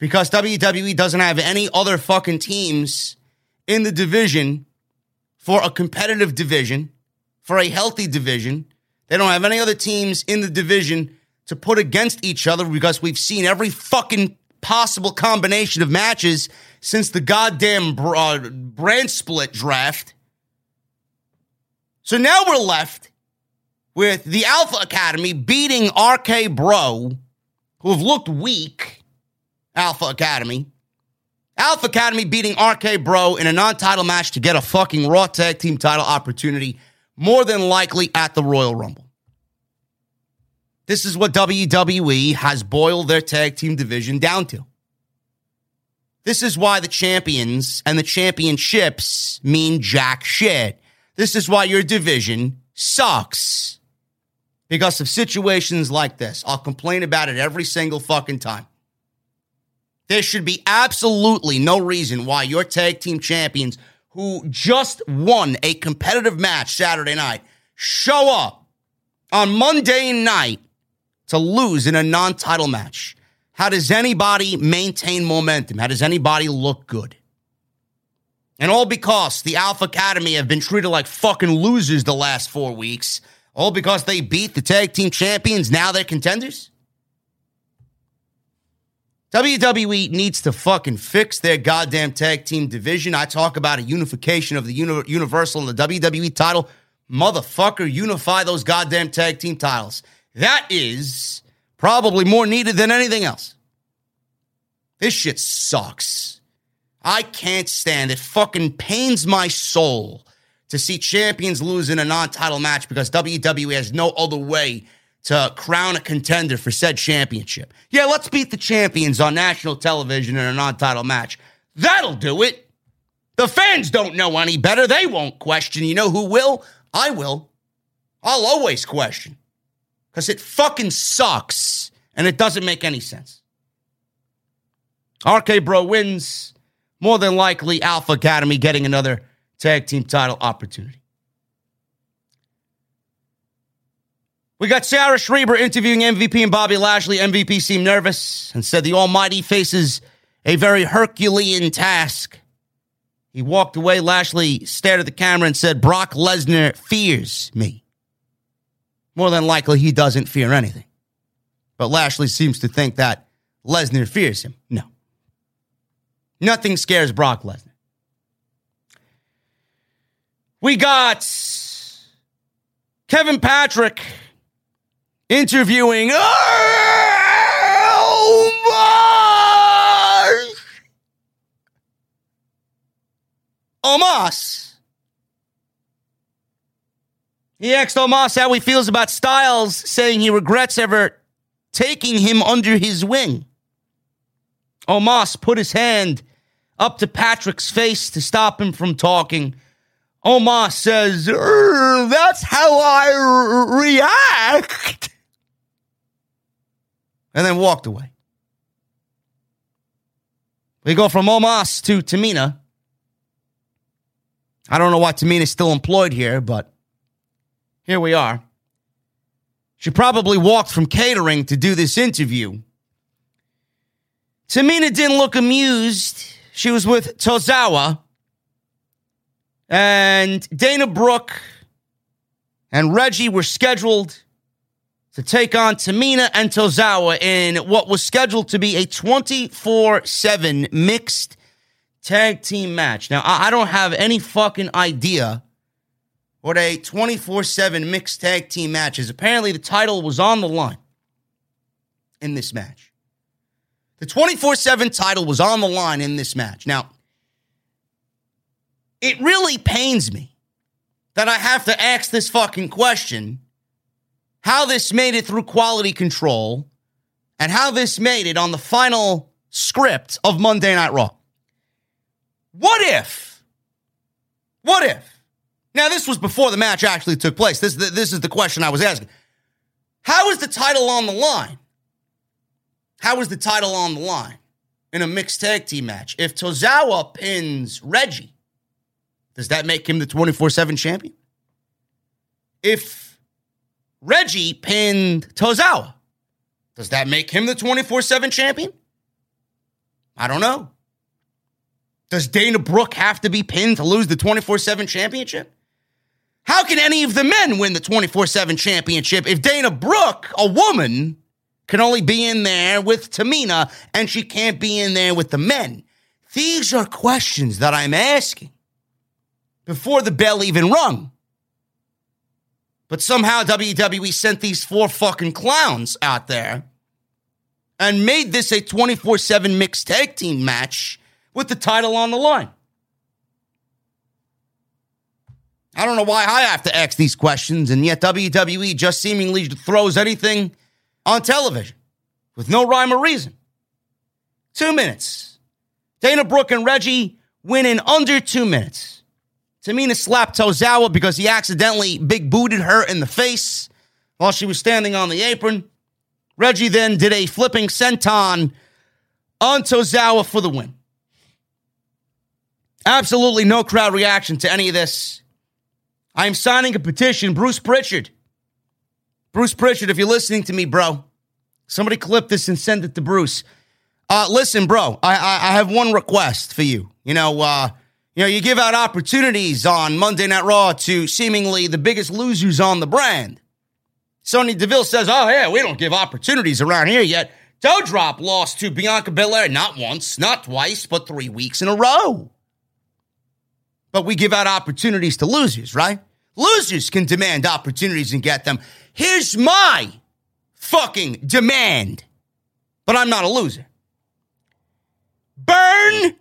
S1: because WWE doesn't have any other fucking teams in the division for a competitive division, for a healthy division. They don't have any other teams in the division to put against each other because we've seen every fucking possible combination of matches since the goddamn uh, brand split draft. So now we're left with the Alpha Academy beating RK Bro, who have looked weak Alpha Academy. Alpha Academy beating RK Bro in a non title match to get a fucking Raw Tag Team title opportunity, more than likely at the Royal Rumble. This is what WWE has boiled their tag team division down to. This is why the champions and the championships mean jack shit. This is why your division sucks. Because of situations like this. I'll complain about it every single fucking time. There should be absolutely no reason why your tag team champions who just won a competitive match Saturday night show up on Monday night to lose in a non title match. How does anybody maintain momentum? How does anybody look good? And all because the Alpha Academy have been treated like fucking losers the last four weeks. All because they beat the tag team champions. Now they're contenders? WWE needs to fucking fix their goddamn tag team division. I talk about a unification of the uni- Universal and the WWE title. Motherfucker, unify those goddamn tag team titles. That is probably more needed than anything else. This shit sucks. I can't stand it. Fucking pains my soul to see champions lose in a non title match because WWE has no other way to crown a contender for said championship. Yeah, let's beat the champions on national television in a non title match. That'll do it. The fans don't know any better. They won't question. You know who will? I will. I'll always question because it fucking sucks and it doesn't make any sense. RK Bro wins. More than likely, Alpha Academy getting another tag team title opportunity. We got Sarah Schreiber interviewing MVP and Bobby Lashley. MVP seemed nervous and said the Almighty faces a very Herculean task. He walked away. Lashley stared at the camera and said, Brock Lesnar fears me. More than likely, he doesn't fear anything. But Lashley seems to think that Lesnar fears him. No. Nothing scares Brock Lesnar. We got Kevin Patrick interviewing Omos. Omos. He asked Omos how he feels about Styles, saying he regrets ever taking him under his wing. Omos put his hand up to Patrick's face to stop him from talking. Omos says, That's how I react and then walked away. We go from Omos to Tamina. I don't know why Tamina's still employed here, but here we are. She probably walked from catering to do this interview. Tamina didn't look amused. She was with Tozawa. And Dana Brooke and Reggie were scheduled to take on Tamina and Tozawa in what was scheduled to be a 24 7 mixed tag team match. Now, I don't have any fucking idea what a 24 7 mixed tag team match is. Apparently, the title was on the line in this match. The 24 7 title was on the line in this match. Now, it really pains me that I have to ask this fucking question how this made it through quality control and how this made it on the final script of Monday Night Raw. What if? What if? Now, this was before the match actually took place. This, this is the question I was asking. How is the title on the line? How is the title on the line in a mixed tag team match? If Tozawa pins Reggie, does that make him the 24 7 champion? If Reggie pinned Tozawa. Does that make him the 24 7 champion? I don't know. Does Dana Brooke have to be pinned to lose the 24 7 championship? How can any of the men win the 24 7 championship if Dana Brooke, a woman, can only be in there with Tamina and she can't be in there with the men? These are questions that I'm asking before the bell even rung. But somehow WWE sent these four fucking clowns out there and made this a 24 7 mixed tag team match with the title on the line. I don't know why I have to ask these questions, and yet WWE just seemingly throws anything on television with no rhyme or reason. Two minutes. Dana Brooke and Reggie win in under two minutes. Tamina slapped Tozawa because he accidentally big booted her in the face while she was standing on the apron. Reggie then did a flipping senton on Tozawa for the win. Absolutely no crowd reaction to any of this. I'm signing a petition. Bruce Pritchard. Bruce Pritchard, if you're listening to me, bro, Somebody clip this and send it to Bruce. Uh, listen, bro, I, I, I have one request for you. You know, uh, you know, you give out opportunities on Monday Night Raw to seemingly the biggest losers on the brand. Sonya Deville says, "Oh yeah, we don't give opportunities around here yet." Doudrop lost to Bianca Belair not once, not twice, but three weeks in a row. But we give out opportunities to losers, right? Losers can demand opportunities and get them. Here's my fucking demand. But I'm not a loser. Burn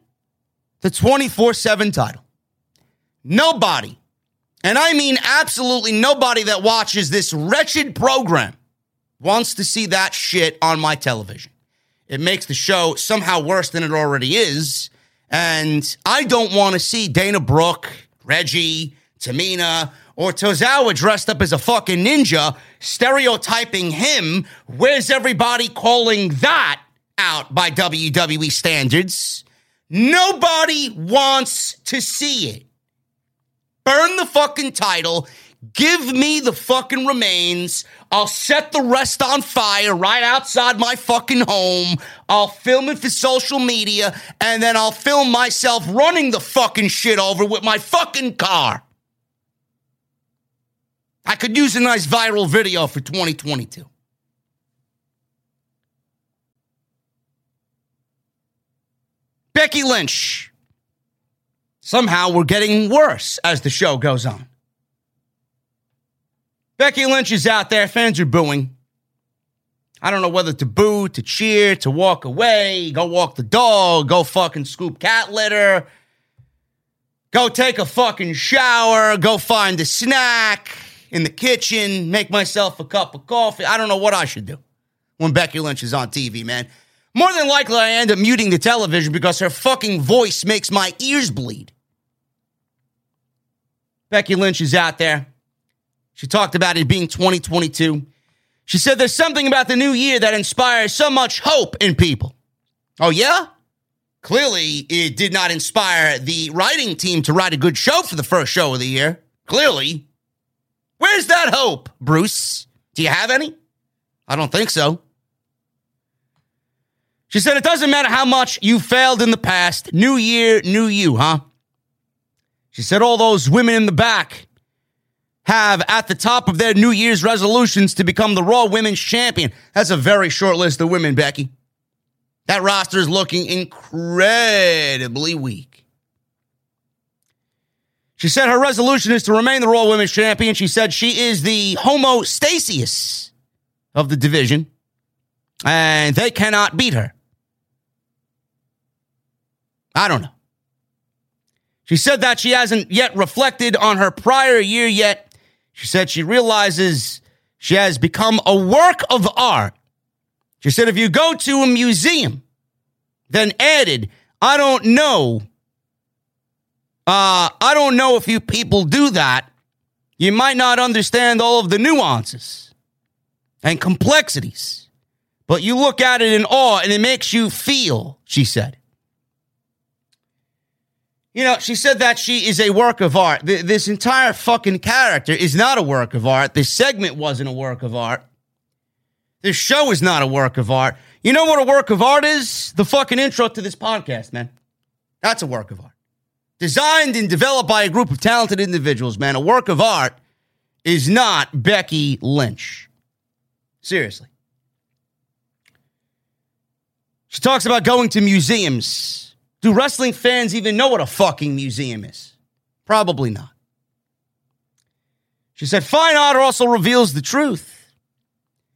S1: the 24 7 title. Nobody, and I mean absolutely nobody that watches this wretched program wants to see that shit on my television. It makes the show somehow worse than it already is. And I don't want to see Dana Brooke, Reggie, Tamina, or Tozawa dressed up as a fucking ninja, stereotyping him. Where's everybody calling that out by WWE standards? Nobody wants to see it. Burn the fucking title. Give me the fucking remains. I'll set the rest on fire right outside my fucking home. I'll film it for social media and then I'll film myself running the fucking shit over with my fucking car. I could use a nice viral video for 2022. Becky Lynch. Somehow we're getting worse as the show goes on. Becky Lynch is out there, fans are booing. I don't know whether to boo, to cheer, to walk away, go walk the dog, go fucking scoop cat litter, go take a fucking shower, go find a snack in the kitchen, make myself a cup of coffee. I don't know what I should do when Becky Lynch is on TV, man. More than likely, I end up muting the television because her fucking voice makes my ears bleed. Becky Lynch is out there. She talked about it being 2022. She said there's something about the new year that inspires so much hope in people. Oh, yeah? Clearly, it did not inspire the writing team to write a good show for the first show of the year. Clearly. Where's that hope, Bruce? Do you have any? I don't think so. She said, It doesn't matter how much you failed in the past. New year, new you, huh? She said, All those women in the back have at the top of their New Year's resolutions to become the Raw Women's Champion. That's a very short list of women, Becky. That roster is looking incredibly weak. She said her resolution is to remain the Raw Women's Champion. She said she is the homostasius of the division, and they cannot beat her. I don't know. She said that she hasn't yet reflected on her prior year yet. She said she realizes she has become a work of art. She said if you go to a museum, then added, I don't know. Uh, I don't know if you people do that. You might not understand all of the nuances and complexities, but you look at it in awe and it makes you feel, she said. You know, she said that she is a work of art. This entire fucking character is not a work of art. This segment wasn't a work of art. This show is not a work of art. You know what a work of art is? The fucking intro to this podcast, man. That's a work of art. Designed and developed by a group of talented individuals, man. A work of art is not Becky Lynch. Seriously. She talks about going to museums do wrestling fans even know what a fucking museum is? Probably not. She said, Fine art also reveals the truth.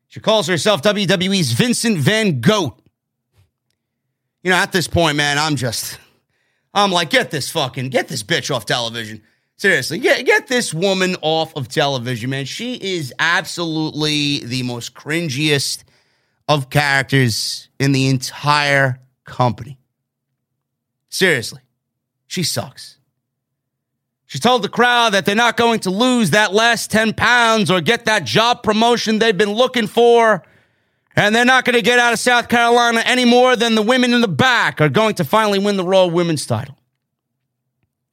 S1: She calls herself WWE's Vincent Van Gogh. You know, at this point, man, I'm just, I'm like, get this fucking, get this bitch off television. Seriously, get, get this woman off of television, man. She is absolutely the most cringiest of characters in the entire company. Seriously, she sucks. She told the crowd that they're not going to lose that last 10 pounds or get that job promotion they've been looking for. And they're not going to get out of South Carolina any more than the women in the back are going to finally win the Raw Women's title.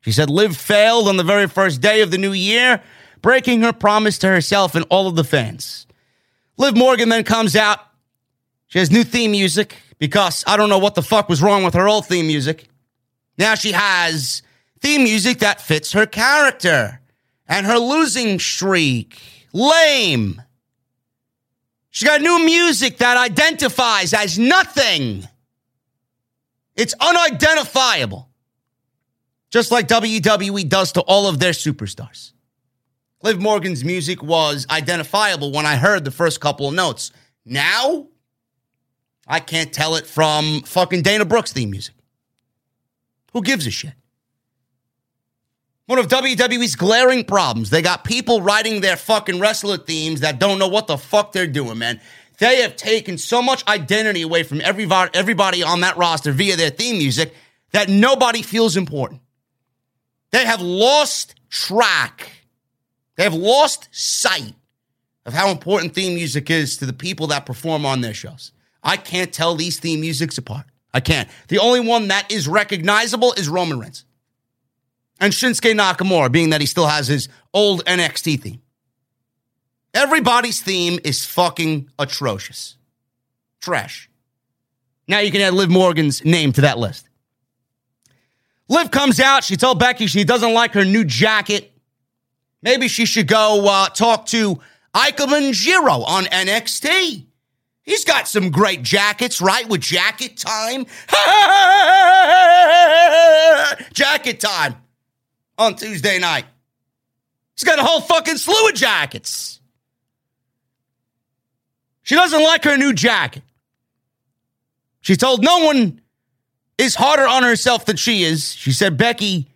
S1: She said Liv failed on the very first day of the new year, breaking her promise to herself and all of the fans. Liv Morgan then comes out She has new theme music because I don't know what the fuck was wrong with her old theme music. Now she has theme music that fits her character and her losing streak. Lame. She got new music that identifies as nothing. It's unidentifiable. Just like WWE does to all of their superstars. Liv Morgan's music was identifiable when I heard the first couple of notes. Now, I can't tell it from fucking Dana Brooks' theme music. Who gives a shit? One of WWE's glaring problems. They got people writing their fucking wrestler themes that don't know what the fuck they're doing, man. They have taken so much identity away from everybody, everybody on that roster via their theme music that nobody feels important. They have lost track. They have lost sight of how important theme music is to the people that perform on their shows. I can't tell these theme musics apart. I can't. The only one that is recognizable is Roman Reigns. And Shinsuke Nakamura, being that he still has his old NXT theme. Everybody's theme is fucking atrocious. Trash. Now you can add Liv Morgan's name to that list. Liv comes out. She told Becky she doesn't like her new jacket. Maybe she should go uh, talk to Ikemen Jiro on NXT. He's got some great jackets, right? With jacket time. jacket time on Tuesday night. He's got a whole fucking slew of jackets. She doesn't like her new jacket. She told no one is harder on herself than she is. She said Becky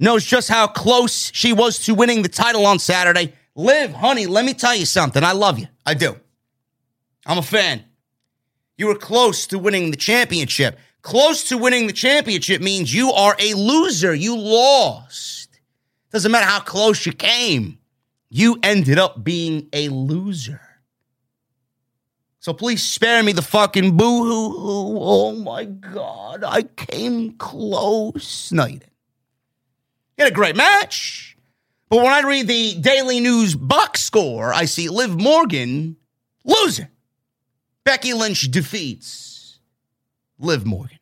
S1: knows just how close she was to winning the title on Saturday. Liv, honey, let me tell you something. I love you. I do. I'm a fan. You were close to winning the championship. Close to winning the championship means you are a loser. You lost. Doesn't matter how close you came, you ended up being a loser. So please spare me the fucking boo hoo. Oh my God, I came close. No, you didn't. You had a great match. But when I read the Daily News box score, I see Liv Morgan losing. Becky Lynch defeats Liv Morgan.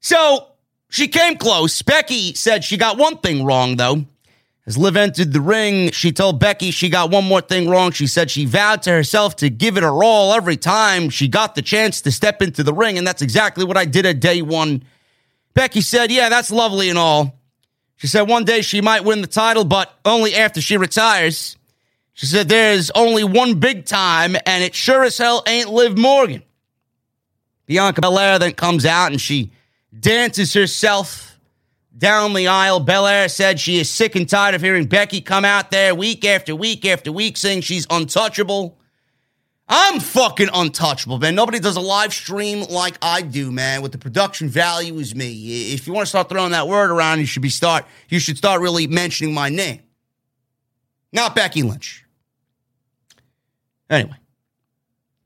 S1: So she came close. Becky said she got one thing wrong, though. As Liv entered the ring, she told Becky she got one more thing wrong. She said she vowed to herself to give it her all every time she got the chance to step into the ring, and that's exactly what I did at day one. Becky said, Yeah, that's lovely and all. She said one day she might win the title, but only after she retires. She said there's only one big time, and it sure as hell ain't Liv Morgan. Bianca Belair then comes out and she dances herself down the aisle. Belair said she is sick and tired of hearing Becky come out there week after week after week saying she's untouchable. I'm fucking untouchable, man. Nobody does a live stream like I do, man. With the production value is me. If you want to start throwing that word around, you should be start. You should start really mentioning my name, not Becky Lynch. Anyway,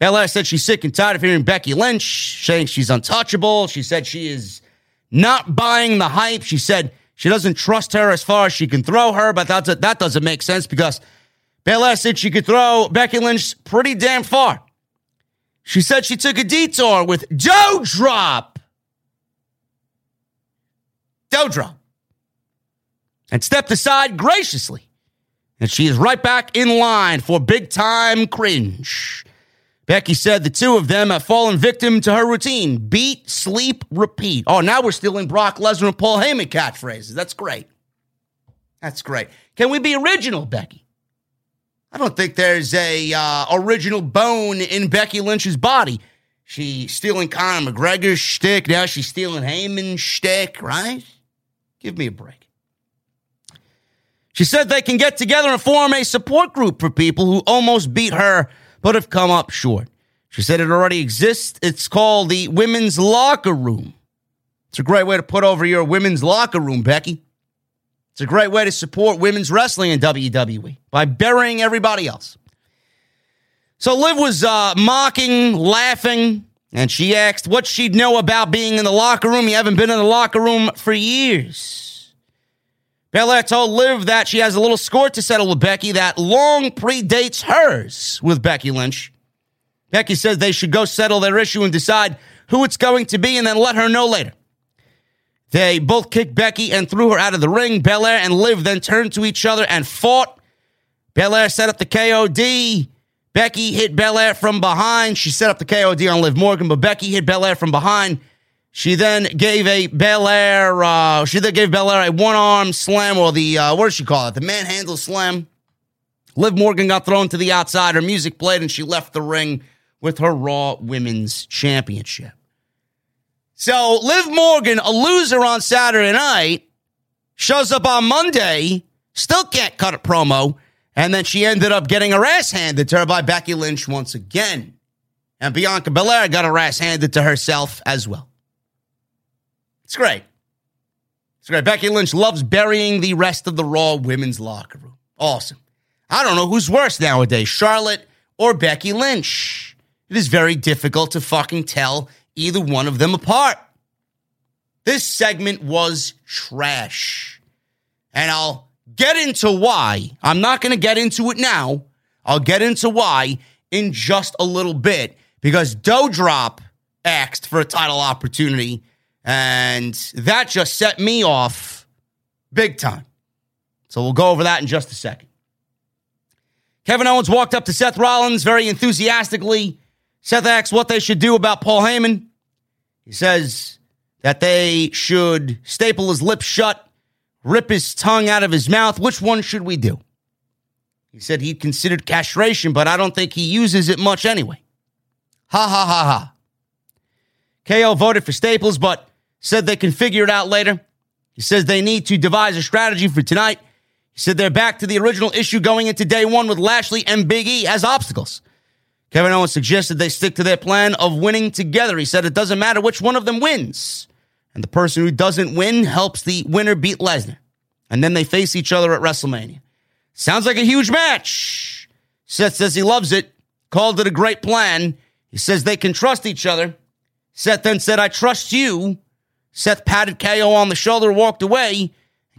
S1: Belair said she's sick and tired of hearing Becky Lynch saying she's untouchable. She said she is not buying the hype. She said she doesn't trust her as far as she can throw her, but that's a, that doesn't make sense because Belair said she could throw Becky Lynch pretty damn far. She said she took a detour with Doudrop. Doudrop. And stepped aside graciously. And she is right back in line for big time cringe. Becky said the two of them have fallen victim to her routine beat, sleep, repeat. Oh, now we're stealing Brock Lesnar and Paul Heyman catchphrases. That's great. That's great. Can we be original, Becky? I don't think there's a uh, original bone in Becky Lynch's body. She's stealing Conor McGregor's shtick. Now she's stealing Heyman's shtick, right? Give me a break. She said they can get together and form a support group for people who almost beat her but have come up short. She said it already exists. It's called the Women's Locker Room. It's a great way to put over your women's locker room, Becky. It's a great way to support women's wrestling in WWE by burying everybody else. So Liv was uh, mocking, laughing, and she asked what she'd know about being in the locker room. You haven't been in the locker room for years. Belair told Liv that she has a little score to settle with Becky that long predates hers with Becky Lynch. Becky says they should go settle their issue and decide who it's going to be and then let her know later. They both kicked Becky and threw her out of the ring. Belair and Liv then turned to each other and fought. Belair set up the KOD. Becky hit Belair from behind. She set up the KOD on Liv Morgan, but Becky hit Belair from behind. She then gave a Belair. Uh, she then gave Belair a one arm slam, or the uh, what does she call it? The manhandle slam. Liv Morgan got thrown to the outside. Her music played, and she left the ring with her Raw Women's Championship. So Liv Morgan, a loser on Saturday night, shows up on Monday, still can't cut a promo, and then she ended up getting her ass handed to her by Becky Lynch once again. And Bianca Belair got her ass handed to herself as well. It's great. It's great. Becky Lynch loves burying the rest of the Raw women's locker room. Awesome. I don't know who's worse nowadays, Charlotte or Becky Lynch. It is very difficult to fucking tell either one of them apart. This segment was trash. And I'll get into why. I'm not going to get into it now. I'll get into why in just a little bit because Doudrop asked for a title opportunity and that just set me off big time. So we'll go over that in just a second. Kevin Owens walked up to Seth Rollins very enthusiastically. Seth asks what they should do about Paul Heyman. He says that they should staple his lips shut, rip his tongue out of his mouth. Which one should we do? He said he considered castration, but I don't think he uses it much anyway. Ha ha ha ha. KO voted for Staples, but said they can figure it out later. He says they need to devise a strategy for tonight. He said they're back to the original issue going into day one with Lashley and Big E as obstacles. Kevin Owens suggested they stick to their plan of winning together. He said it doesn't matter which one of them wins. And the person who doesn't win helps the winner beat Lesnar. And then they face each other at WrestleMania. Sounds like a huge match. Seth says he loves it, called it a great plan. He says they can trust each other. Seth then said, I trust you. Seth patted KO on the shoulder, walked away.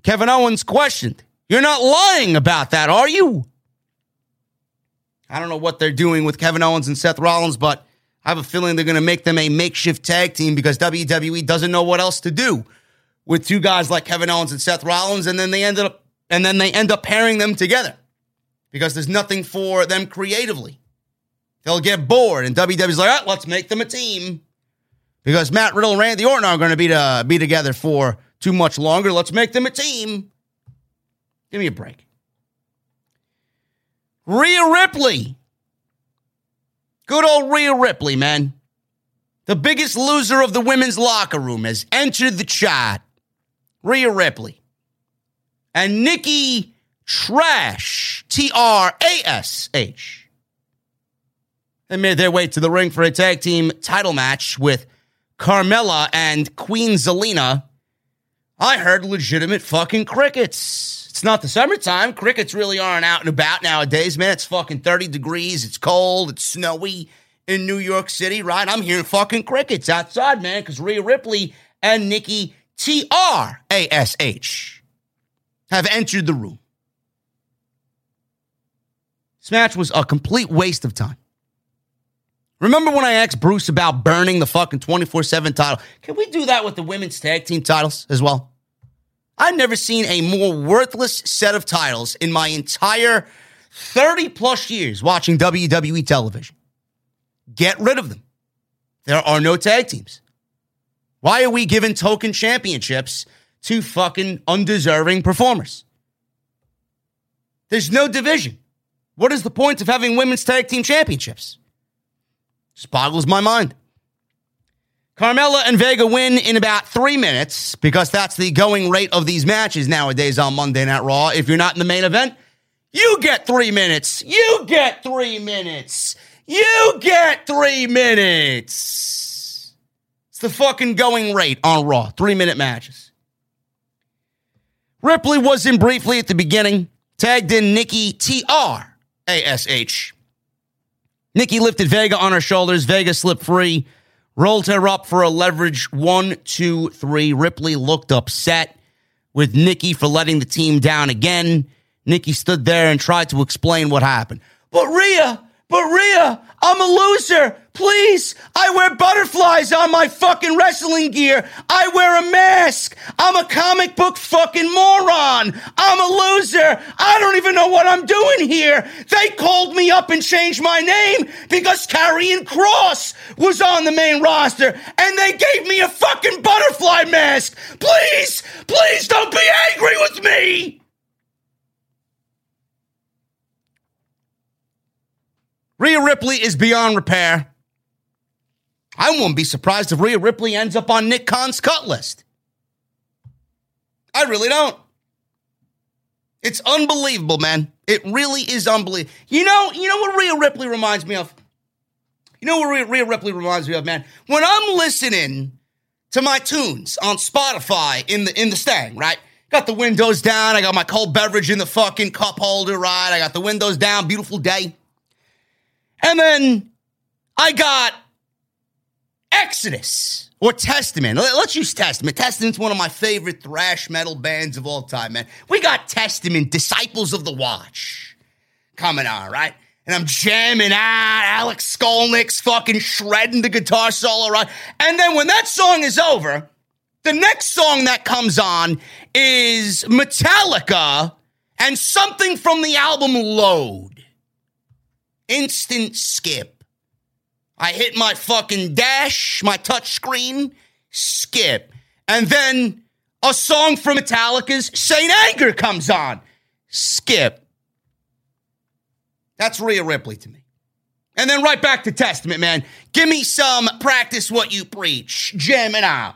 S1: Kevin Owens questioned, You're not lying about that, are you? I don't know what they're doing with Kevin Owens and Seth Rollins, but I have a feeling they're going to make them a makeshift tag team because WWE doesn't know what else to do with two guys like Kevin Owens and Seth Rollins, and then they ended up and then they end up pairing them together because there's nothing for them creatively. They'll get bored, and WWE's like, right, let's make them a team because Matt Riddle and Randy Orton are going to be to be together for too much longer. Let's make them a team. Give me a break. Rhea Ripley. Good old Rhea Ripley, man. The biggest loser of the women's locker room has entered the chat. Rhea Ripley. And Nikki Trash, T R A S H. They made their way to the ring for a tag team title match with Carmella and Queen Zelina. I heard legitimate fucking crickets. It's not the summertime. Crickets really aren't out and about nowadays, man. It's fucking 30 degrees. It's cold. It's snowy in New York City, right? I'm hearing fucking crickets outside, man, because Rhea Ripley and Nikki T R A S H have entered the room. This match was a complete waste of time. Remember when I asked Bruce about burning the fucking 24 7 title? Can we do that with the women's tag team titles as well? I've never seen a more worthless set of titles in my entire 30 plus years watching WWE television. Get rid of them. There are no tag teams. Why are we giving token championships to fucking undeserving performers? There's no division. What is the point of having women's tag team championships? Just boggles my mind. Carmella and Vega win in about three minutes because that's the going rate of these matches nowadays on Monday Night Raw. If you're not in the main event, you get three minutes. You get three minutes. You get three minutes. It's the fucking going rate on Raw. Three minute matches. Ripley was in briefly at the beginning, tagged in Nikki TR ASH. Nikki lifted Vega on her shoulders. Vega slipped free rolled her up for a leverage one, two, three. Ripley looked upset with Nikki for letting the team down again. Nikki stood there and tried to explain what happened. But Rhea, but Rhea, I'm a loser. Please, I wear butterflies on my fucking wrestling gear. I wear a mask. I'm a comic book fucking moron. I'm a loser. I don't even know what I'm doing here. They called me up and changed my name because Karrion Kross was on the main roster and they gave me a fucking butterfly mask. Please, please don't be angry with me. Rhea Ripley is beyond repair. I won't be surprised if Rhea Ripley ends up on Nick Khan's cut list. I really don't. It's unbelievable, man. It really is unbelievable. You know, you know what Rhea Ripley reminds me of? You know what Rhea, Rhea Ripley reminds me of, man? When I'm listening to my tunes on Spotify in the in the Stang, right? Got the windows down. I got my cold beverage in the fucking cup holder, right? I got the windows down. Beautiful day. And then I got Exodus or Testament. Let's use Testament. Testament's one of my favorite thrash metal bands of all time, man. We got Testament, Disciples of the Watch, coming on, right? And I'm jamming out. Alex Skolnick's fucking shredding the guitar solo, right? And then when that song is over, the next song that comes on is Metallica and something from the album Load. Instant skip. I hit my fucking dash, my touch screen, skip. And then a song from Metallica's Saint Anger comes on. Skip. That's Rhea Ripley to me. And then right back to Testament, man. Give me some practice what you preach. Out.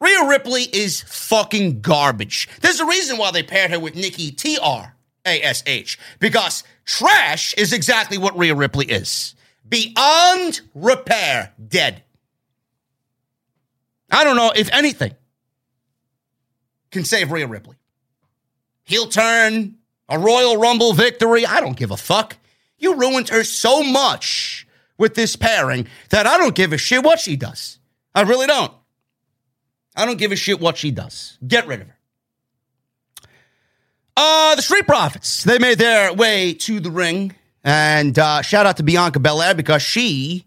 S1: Rhea Ripley is fucking garbage. There's a reason why they paired her with Nikki T R A S H because trash is exactly what Rhea Ripley is beyond repair, dead. I don't know if anything can save Rhea Ripley. Heel turn, a Royal Rumble victory. I don't give a fuck. You ruined her so much with this pairing that I don't give a shit what she does. I really don't. I don't give a shit what she does. Get rid of her. Uh, the Street Profits, they made their way to the ring. And uh, shout out to Bianca Belair because she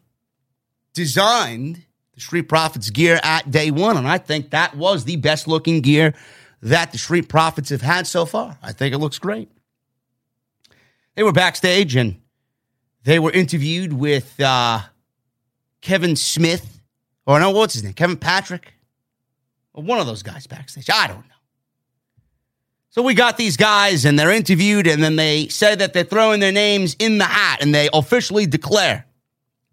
S1: designed the Street Profits gear at day one. And I think that was the best looking gear that the Street Profits have had so far. I think it looks great. They were backstage and they were interviewed with uh, Kevin Smith, or no, what's his name? Kevin Patrick? Or one of those guys backstage. I don't know. So we got these guys and they're interviewed, and then they say that they're throwing their names in the hat and they officially declare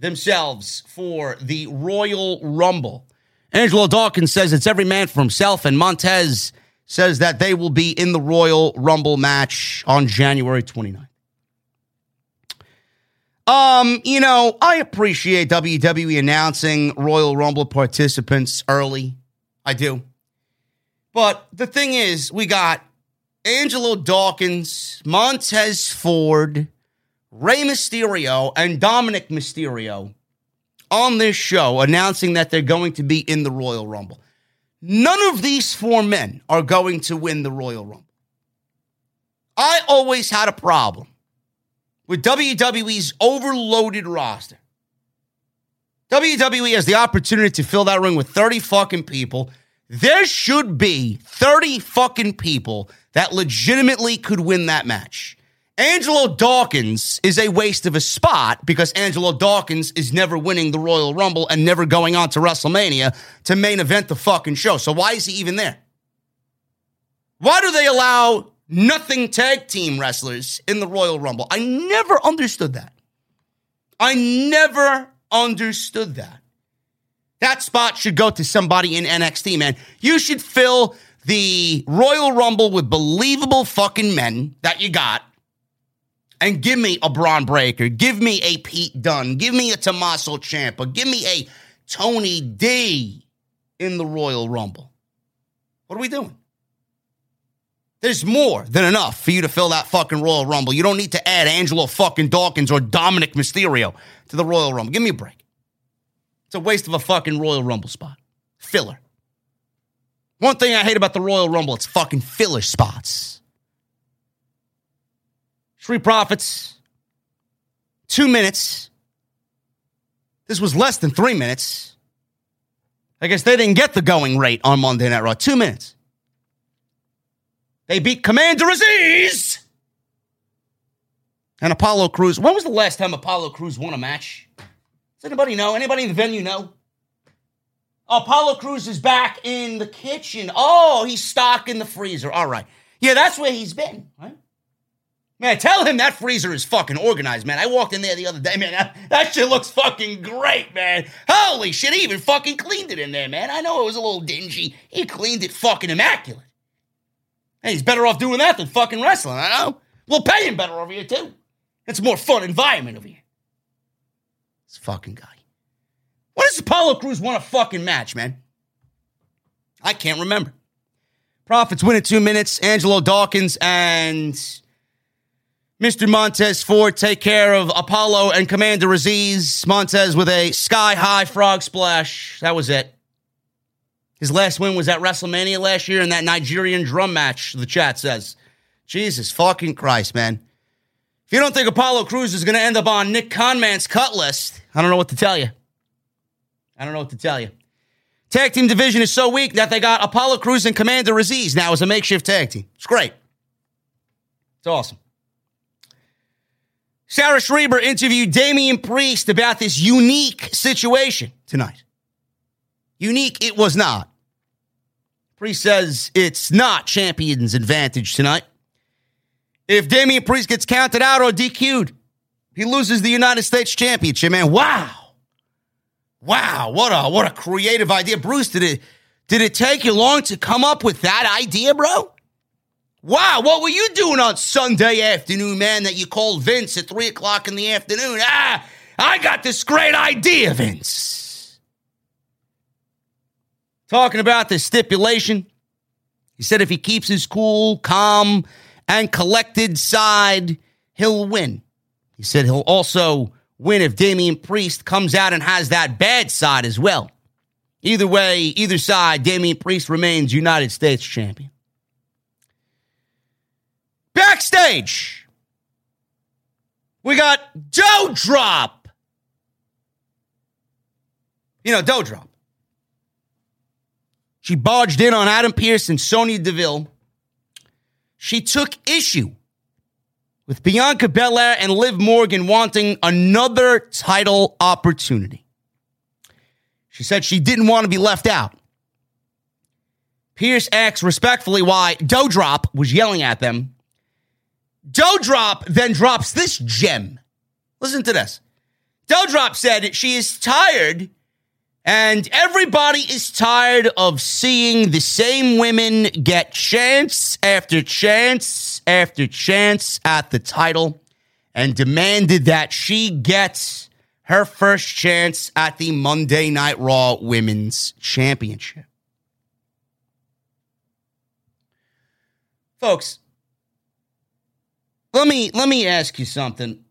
S1: themselves for the Royal Rumble. Angelo Dawkins says it's every man for himself, and Montez says that they will be in the Royal Rumble match on January 29th. Um, you know, I appreciate WWE announcing Royal Rumble participants early. I do. But the thing is, we got Angelo Dawkins, Montez Ford, Rey Mysterio, and Dominic Mysterio on this show announcing that they're going to be in the Royal Rumble. None of these four men are going to win the Royal Rumble. I always had a problem with WWE's overloaded roster. WWE has the opportunity to fill that ring with 30 fucking people. There should be 30 fucking people that legitimately could win that match. Angelo Dawkins is a waste of a spot because Angelo Dawkins is never winning the Royal Rumble and never going on to WrestleMania to main event the fucking show. So why is he even there? Why do they allow nothing tag team wrestlers in the Royal Rumble? I never understood that. I never understood that. That spot should go to somebody in NXT, man. You should fill the Royal Rumble with believable fucking men that you got and give me a Bron Breakker. give me a Pete Dunne, give me a Tommaso Ciampa, give me a Tony D in the Royal Rumble. What are we doing? There's more than enough for you to fill that fucking Royal Rumble. You don't need to add Angelo fucking Dawkins or Dominic Mysterio to the Royal Rumble. Give me a break. It's a waste of a fucking Royal Rumble spot. Filler. One thing I hate about the Royal Rumble, it's fucking filler spots. Street Profits, two minutes. This was less than three minutes. I guess they didn't get the going rate on Monday Night Raw. Two minutes. They beat Commander Azeez and Apollo Crews. When was the last time Apollo Crews won a match? Does anybody know? Anybody in the venue know? Apollo Crews is back in the kitchen. Oh, he's stocked in the freezer. All right. Yeah, that's where he's been, right? Man, tell him that freezer is fucking organized, man. I walked in there the other day, man. That, that shit looks fucking great, man. Holy shit, he even fucking cleaned it in there, man. I know it was a little dingy. He cleaned it fucking immaculate. Hey, he's better off doing that than fucking wrestling, I know. We'll pay him better over here, too. It's a more fun environment over here. This fucking guy. When does Apollo Crews won a fucking match, man? I can't remember. Profits win in two minutes. Angelo Dawkins and Mr. Montez Ford take care of Apollo and Commander Azeez. Montez with a sky high frog splash. That was it. His last win was at WrestleMania last year in that Nigerian drum match, the chat says. Jesus fucking Christ, man. If you don't think Apollo Crews is going to end up on Nick Conman's cut list, I don't know what to tell you. I don't know what to tell you. Tag team division is so weak that they got Apollo Crews and Commander Azeez now as a makeshift tag team. It's great. It's awesome. Sarah Schreiber interviewed Damian Priest about this unique situation tonight. Unique it was not. Priest says it's not champion's advantage tonight. If Damian Priest gets counted out or DQ'd, he loses the United States Championship, man. Wow. Wow, what a what a creative idea. Bruce, did it did it take you long to come up with that idea, bro? Wow, what were you doing on Sunday afternoon, man, that you called Vince at 3 o'clock in the afternoon? Ah, I got this great idea, Vince. Talking about the stipulation. He said if he keeps his cool, calm, and collected side, he'll win. He said he'll also win if Damian Priest comes out and has that bad side as well. Either way, either side, Damian Priest remains United States champion. Backstage, we got Doudrop. You know, Doudrop. She barged in on Adam Pearce and Sonya Deville. She took issue with Bianca Belair and Liv Morgan wanting another title opportunity. She said she didn't want to be left out. Pearce asked respectfully why Doudrop was yelling at them Doudrop then drops this gem. Listen to this. Doudrop said she is tired and everybody is tired of seeing the same women get chance after chance after chance at the title and demanded that she gets her first chance at the Monday Night Raw Women's Championship. Folks, let me let me ask you something.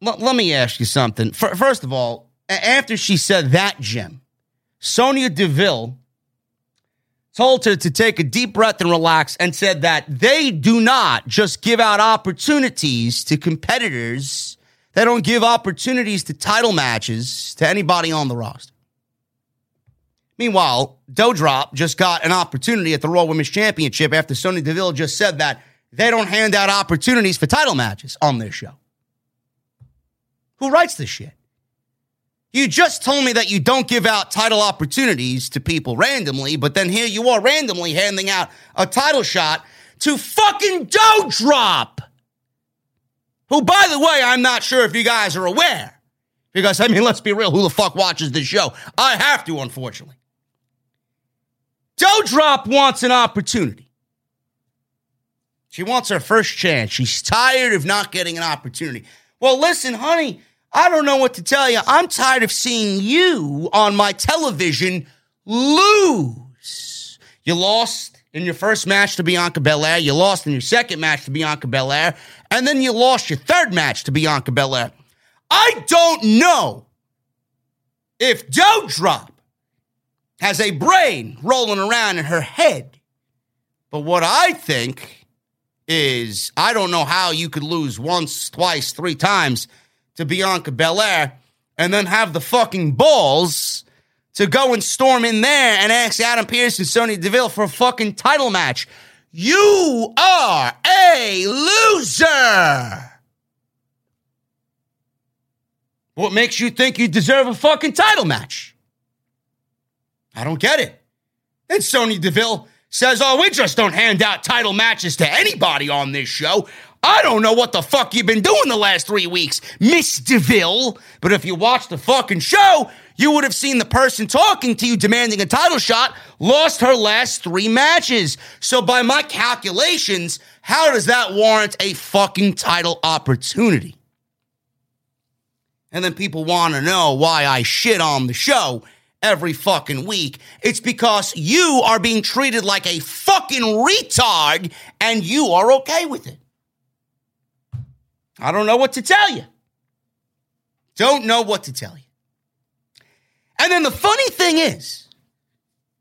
S1: Let, let me ask you something. First of all, after she said that, Jim, Sonya Deville told her to take a deep breath and relax and said that they do not just give out opportunities to competitors. They don't give opportunities to title matches to anybody on the roster. Meanwhile, Doudrop just got an opportunity at the Raw Women's Championship after Sonya Deville just said that they don't hand out opportunities for title matches on their show. Who writes this shit? You just told me that you don't give out title opportunities to people randomly, but then here you are randomly handing out a title shot to fucking Doudrop. Who, by the way, I'm not sure if you guys are aware. Because, I mean, let's be real, who the fuck watches this show? I have to, unfortunately. Doudrop wants an opportunity. She wants her first chance. She's tired of not getting an opportunity. Well, listen, honey, I don't know what to tell you. I'm tired of seeing you on my television lose. You lost in your first match to Bianca Belair. You lost in your second match to Bianca Belair. And then you lost your third match to Bianca Belair. I don't know if Doudrop has a brain rolling around in her head. But what I think is I don't know how you could lose once, twice, three times to Bianca Belair and then have the fucking balls to go and storm in there and ask Adam Pearce and Sonya Deville for a fucking title match. You are a loser. What makes you think you deserve a fucking title match? I don't get it. And Sonya Deville says, Oh, we just don't hand out title matches to anybody on this show. I don't know what the fuck you've been doing the last three weeks, Miss DeVille. But if you watched the fucking show, you would have seen the person talking to you demanding a title shot lost her last three matches. So by my calculations, how does that warrant a fucking title opportunity? And then people want to know why I shit on the show every fucking week. It's because you are being treated like a fucking retard and you are okay with it. I don't know what to tell you. Don't know what to tell you. And then the funny thing is,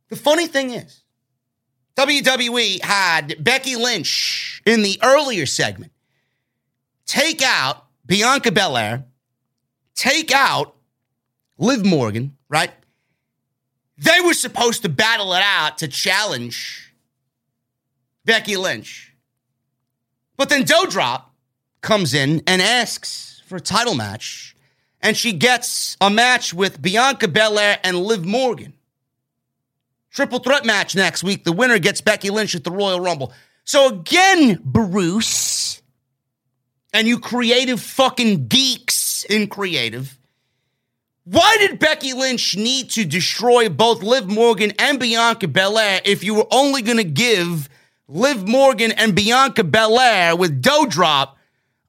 S1: the funny thing is, WWE had Becky Lynch in the earlier segment take out Bianca Belair, take out Liv Morgan, right? They were supposed to battle it out to challenge Becky Lynch. But then Doudrop comes in and asks for a title match, and she gets a match with Bianca Belair and Liv Morgan. Triple threat match next week. The winner gets Becky Lynch at the Royal Rumble. So again, Bruce, and you creative fucking geeks in creative, why did Becky Lynch need to destroy both Liv Morgan and Bianca Belair if you were only going to give Liv Morgan and Bianca Belair with Doudrop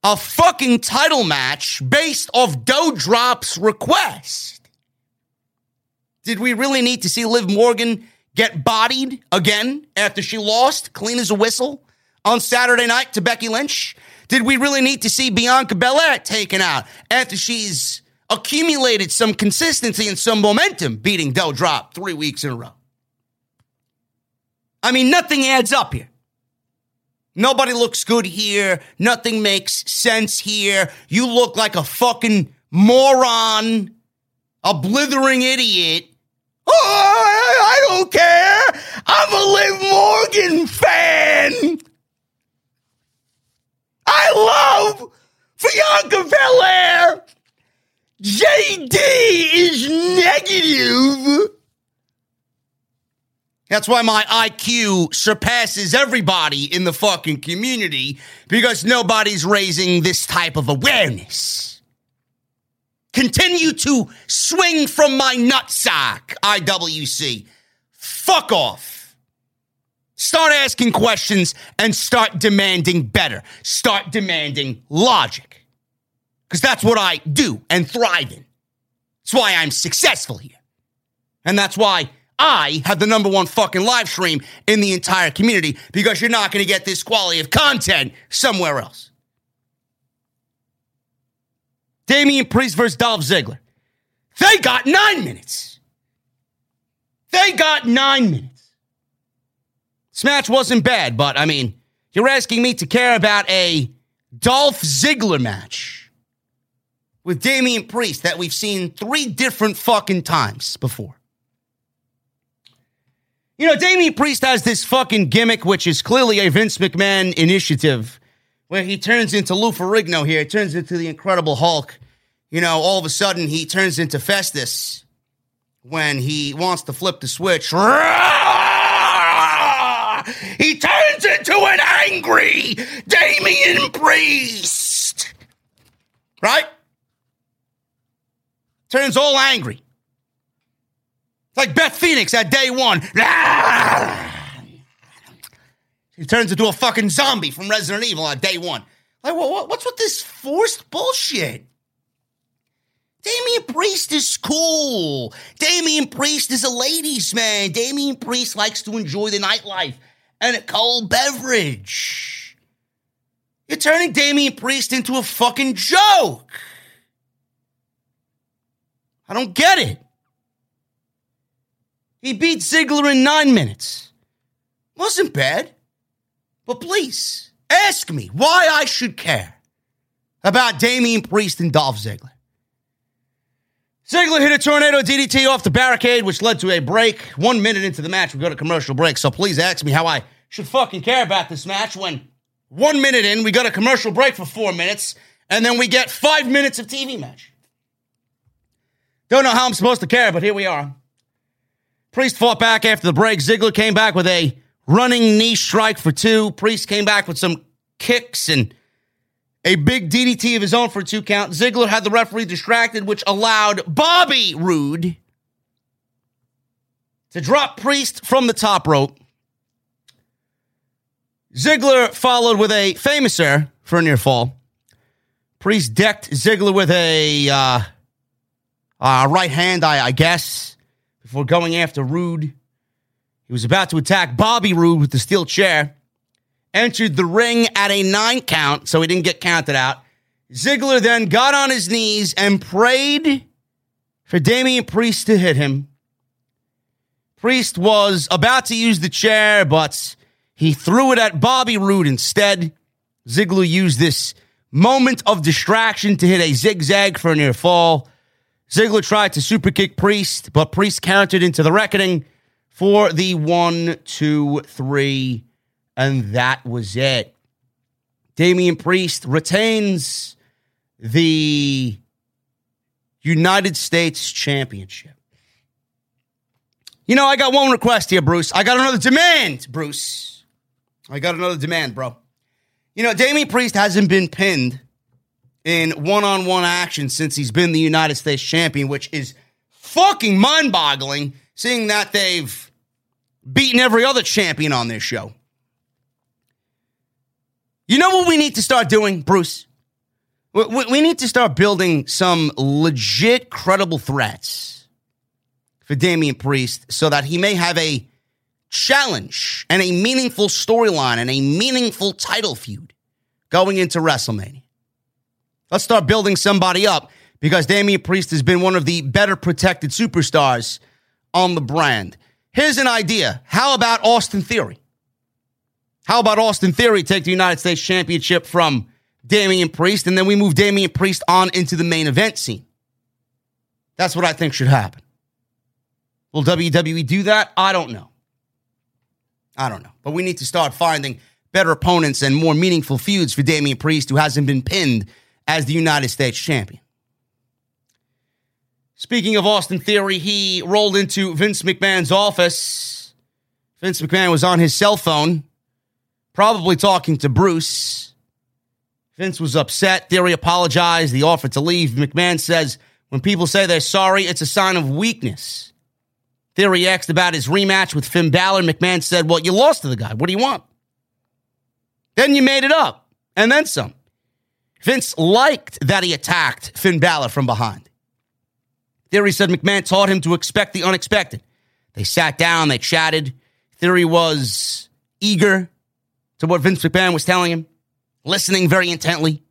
S1: a fucking title match based off Doudrop's request? Did we really need to see Liv Morgan get bodied again after she lost clean as a whistle on Saturday night to Becky Lynch? Did we really need to see Bianca Belair taken out after she's accumulated some consistency and some momentum beating Doe Drop three weeks in a row. I mean, nothing adds up here. Nobody looks good here. Nothing makes sense here. You look like a fucking moron, a blithering idiot. Oh, I, don't care. I'm a Liv Morgan fan. I love Bianca Belair. JD is negative. That's why my IQ surpasses everybody in the fucking community because nobody's raising this type of awareness. Continue to swing from my nutsack, IWC. Fuck off. Start asking questions and start demanding better. Start demanding logic because that's what I do and thrive in. That's why I'm successful here. And that's why I have the number one fucking live stream in the entire community because you're not going to get this quality of content somewhere else. Damian Priest versus Dolph Ziggler. They got nine minutes. They got nine minutes. This match wasn't bad, but I mean, you're asking me to care about a Dolph Ziggler match with Damian Priest that we've seen three different fucking times before. You know, Damian Priest has this fucking gimmick, which is clearly a Vince McMahon initiative, where he turns into Lou Ferrigno here, he turns into the Incredible Hulk. You know, all of a sudden he turns into Festus when he wants to flip the switch. He turns into an angry Damian Priest. Right? turns all angry. Like Beth Phoenix at day one. He turns into a fucking zombie from Resident Evil at day one. Like, what, what's with this forced bullshit? Damian Priest is cool. Damian Priest is a ladies' man. Damian Priest likes to enjoy the nightlife and a cold beverage. You're turning Damian Priest into a fucking joke. I don't get it. He beat Ziggler in nine minutes. Wasn't bad. But please, ask me why I should care. about Damian Priest and Dolph Ziggler. Ziggler hit a tornado DDT off the barricade, which led to a break. One minute into the match, we go to commercial break. So please ask me how I should fucking care about this match when one minute in, we got a commercial break for four minutes, and then we get five minutes of TV match. Don't know how I'm supposed to care, but here we are. Priest fought back after the break. Ziggler came back with a running knee strike for two. Priest came back with some kicks and a big DDT of his own for a two count. Ziggler had the referee distracted, which allowed Bobby Roode to drop Priest from the top rope. Ziggler followed with a Fameasser for a near fall. Priest decked Ziggler with a uh, uh, right hand, I, I guess, before going after Roode. He was about to attack Bobby Roode with the steel chair. Entered the ring at a nine count, so he didn't get counted out. Ziggler then got on his knees and prayed for Damian Priest to hit him. Priest was about to use the chair, but he threw it at Bobby Roode instead. Ziggler used this moment of distraction to hit a zigzag for a near fall. Ziggler tried to superkick Priest, but Priest countered into the reckoning for the one, two, three, and that was it. Damian Priest retains the United States Championship. You know, I got one request here, Bruce. I got another demand, Bruce. I got another demand, bro. You know, Damian Priest hasn't been pinned in one on one action since he's been the United States champion, which is fucking mind boggling, seeing that they've beaten every other champion on this show. You know what we need to start doing, Bruce? We need to start building some legit, credible threats for Damian Priest so that he may have a challenge and a meaningful storyline and a meaningful title feud going into WrestleMania. Let's start building somebody up because Damian Priest has been one of the better protected superstars on the brand. Here's an idea. How about Austin Theory? How about Austin Theory take the United States Championship from Damian Priest and then we move Damian Priest on into the main event scene? That's what I think should happen. Will WWE do that? I don't know. I don't know. But we need to start finding better opponents and more meaningful feuds for Damian Priest, who hasn't been pinned as the United States champion. Speaking of Austin Theory, he rolled into Vince McMahon's office. Vince McMahon was on his cell phone, probably talking to Bruce. Vince was upset. Theory apologized. He offered to leave. McMahon says, when people say they're sorry, it's a sign of weakness. Theory asked about his rematch with Finn Balor. McMahon said, Well, you lost to the guy. What do you want? Then you made it up, and then some. Vince liked that he attacked Finn Balor from behind. Theory said McMahon taught him to expect the unexpected. They sat down, they chatted. Theory was eager to what Vince McMahon was telling him, listening very intently.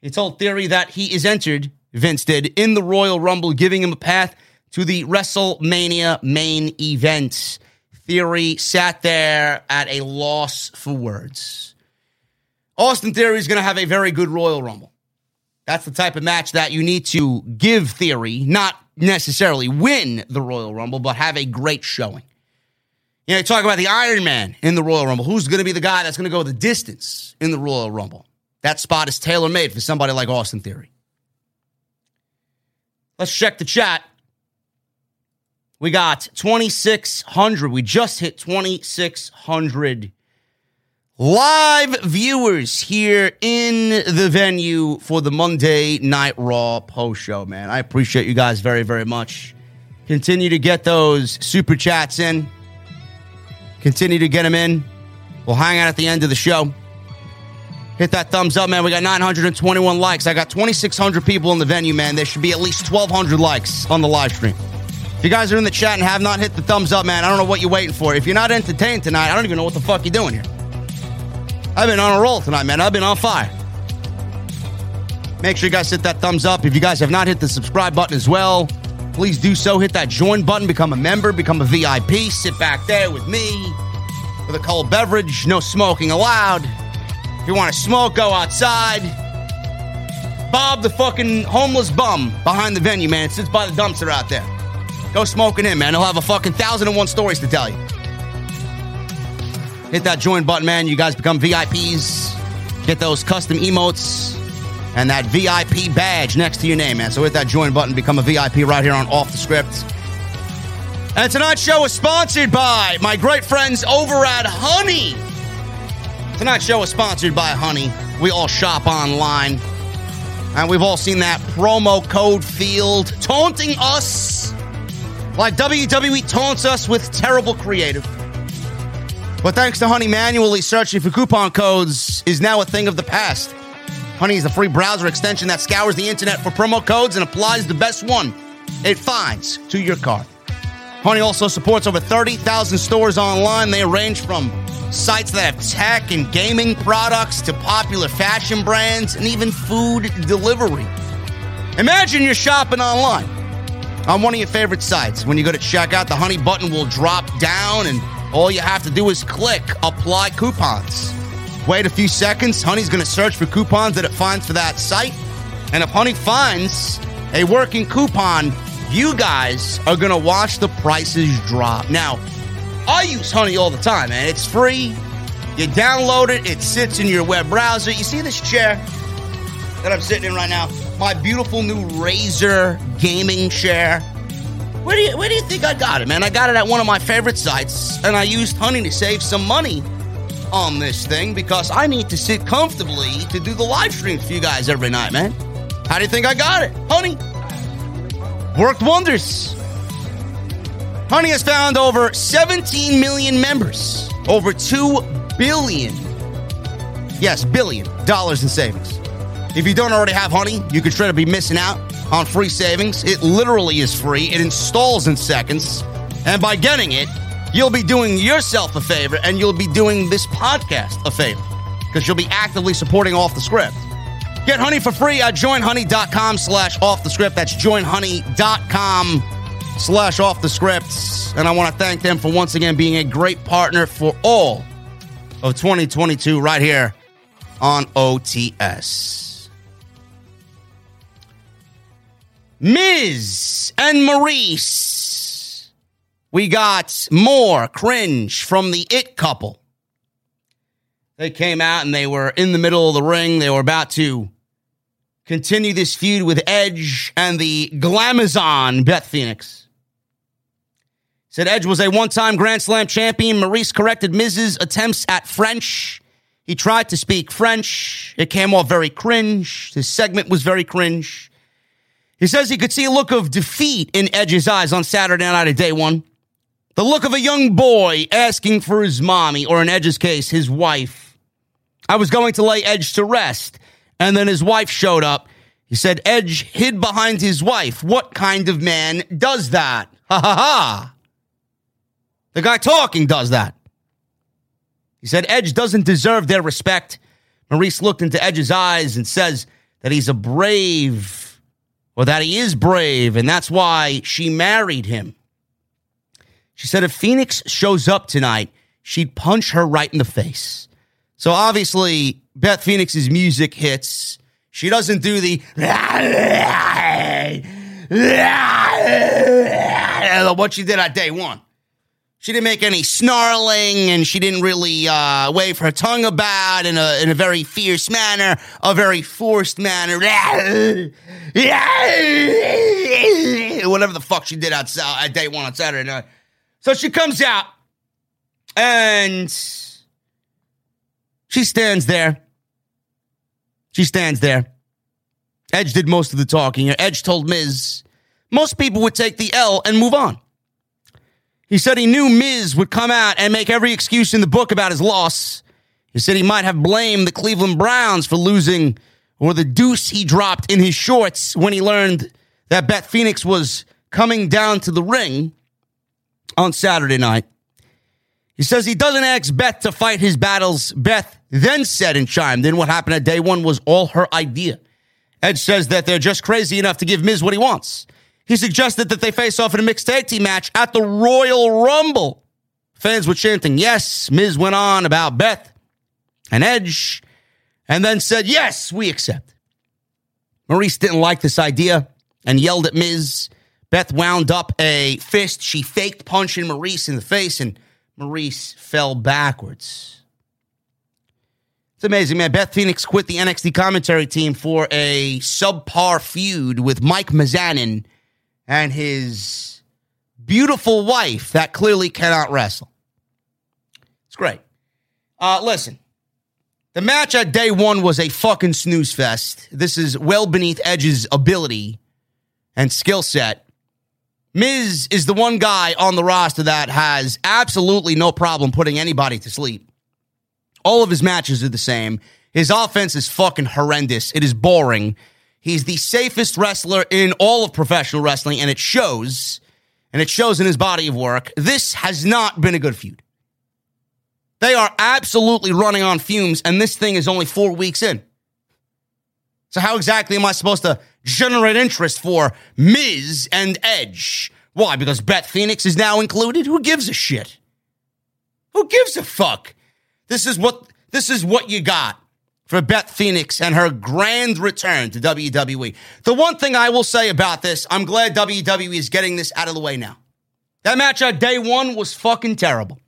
S1: He told Theory that he is entered, Vince did, in the Royal Rumble, giving him a path to the WrestleMania main event. Theory sat there at a loss for words. Austin Theory is going to have a very good Royal Rumble. That's the type of match that you need to give Theory, not necessarily win the Royal Rumble, but have a great showing. You know, you talk about the Iron Man in the Royal Rumble. Who's going to be the guy that's going to go the distance in the Royal Rumble? That spot is tailor made for somebody like Austin Theory. Let's check the chat. We got 2,600. We just hit 2,600 live viewers here in the venue for the Monday Night Raw post show, man. I appreciate you guys very, very much. Continue to get those super chats in. Continue to get them in. We'll hang out at the end of the show. Hit that thumbs up, man. We got 921 likes. I got 2,600 people in the venue, man. There should be at least 1,200 likes on the live stream. If you guys are in the chat and have not hit the thumbs up, man, I don't know what you're waiting for. If you're not entertained tonight, I don't even know what the fuck you're doing here. I've been on a roll tonight, man. I've been on fire. Make sure you guys hit that thumbs up. If you guys have not hit the subscribe button as well, please do so. Hit that join button, become a member, become a VIP. Sit back there with me with a cold beverage. No smoking allowed. If you want to smoke, go outside. Bob, the fucking homeless bum behind the venue, man, sits by the dumpster out there. Go smoking him, man. He'll have a fucking thousand and one stories to tell you. Hit that join button, man. You guys become VIPs. Get those custom emotes and that VIP badge next to your name, man. So hit that join button, become a VIP right here on Off the Script. And tonight's show is sponsored by my great friends over at Honey. Tonight's show is sponsored by Honey. We all shop online. And we've all seen that promo code field taunting us like WWE taunts us with terrible creative. But thanks to Honey, manually searching for coupon codes is now a thing of the past. Honey is a free browser extension that scours the internet for promo codes and applies the best one it finds to your cart. Honey also supports over 30,000 stores online. They range from sites that have tech and gaming products to popular fashion brands and even food delivery. Imagine you're shopping online on one of your favorite sites. When you go to checkout, the Honey button will drop down and all you have to do is click apply coupons. Wait a few seconds, Honey's going to search for coupons that it finds for that site. And if Honey finds a working coupon, you guys are going to watch the prices drop. Now, I use Honey all the time, man. It's free. You download it, it sits in your web browser. You see this chair that I'm sitting in right now? My beautiful new Razer gaming chair. Where do you where do you think I got it, man? I got it at one of my favorite sites, and I used Honey to save some money on this thing because I need to sit comfortably to do the live streams for you guys every night, man. How do you think I got it? Honey. Worked wonders. Honey has found over 17 million members, over 2 billion, yes, billion dollars in savings. If you don't already have Honey, you could to be missing out on free savings. It literally is free, it installs in seconds. And by getting it, you'll be doing yourself a favor and you'll be doing this podcast a favor because you'll be actively supporting Off the Script. Get Honey for free at joinhoney.com slash off the script. That's joinhoney.com slash off the scripts. And I want to thank them for once again being a great partner for all of 2022 right here on OTS. Miz and Maurice. We got more cringe from the It couple. They came out and they were in the middle of the ring. They were about to continue this feud with Edge and the Glamazon Beth Phoenix. Said Edge was a one time Grand Slam champion. Maurice corrected Miz's attempts at French. He tried to speak French. It came off very cringe. His segment was very cringe. He says he could see a look of defeat in Edge's eyes on Saturday night of day one. The look of a young boy asking for his mommy, or in Edge's case, his wife. I was going to lay Edge to rest, and then his wife showed up. He said Edge hid behind his wife. What kind of man does that? Ha ha ha. The guy talking does that. He said Edge doesn't deserve their respect. Maurice looked into Edge's eyes and says that he's a brave, or that he is brave, and that's why she married him. She said if Phoenix shows up tonight, she'd punch her right in the face. So obviously, Beth Phoenix's music hits. She doesn't do the what she did on day one. She didn't make any snarling, and she didn't really uh, wave her tongue about in a in a very fierce manner, a very forced manner. Whatever the fuck she did at day one on Saturday night. So she comes out, and she stands there. She stands there. Edge did most of the talking. Edge told Miz most people would take the L and move on. He said he knew Miz would come out and make every excuse in the book about his loss. He said he might have blamed the Cleveland Browns for losing or the deuce he dropped in his shorts when he learned that Beth Phoenix was coming down to the ring on Saturday night. He says he doesn't ask Beth to fight his battles. Beth then said and chimed in what happened at day one was all her idea. Ed says that they're just crazy enough to give Miz what he wants. He suggested that they face off in a mixed tag team match at the Royal Rumble. Fans were chanting, yes. Miz went on about Beth and Edge and then said, yes, we accept. Maurice didn't like this idea and yelled at Miz. Beth wound up a fist. She faked punching Maurice in the face, and Maurice fell backwards. It's amazing, man. Beth Phoenix quit the NXT commentary team for a subpar feud with Mike Mizanin and his beautiful wife that clearly cannot wrestle. It's great. Uh, listen, the match at day one was a fucking snooze fest. This is well beneath Edge's ability and skill set. Miz is the one guy on the roster that has absolutely no problem putting anybody to sleep. All of his matches are the same. His offense is fucking horrendous. It is boring. He's the safest wrestler in all of professional wrestling, and it shows. And it shows in his body of work. This has not been a good feud. They are absolutely running on fumes, and this thing is only four weeks in. So, how exactly am I supposed to generate interest for Miz and Edge? Why? Because Beth Phoenix is now included? Who gives a shit? Who gives a fuck? This is what this is what you got for Beth Phoenix and her grand return to WWE. The one thing I will say about this, I'm glad WWE is getting this out of the way now. That match on day one was fucking terrible.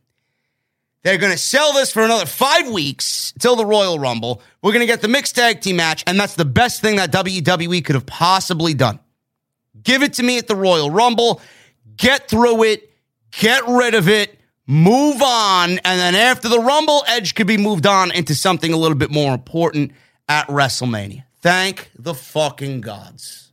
S1: They're going to sell this for another five weeks till the Royal Rumble. We're going to get the mixed tag team match, and that's the best thing that WWE could have possibly done. Give it to me at the Royal Rumble, get through it, get rid of it, move on, and then after the Rumble, Edge could be moved on into something a little bit more important at WrestleMania. Thank the fucking gods.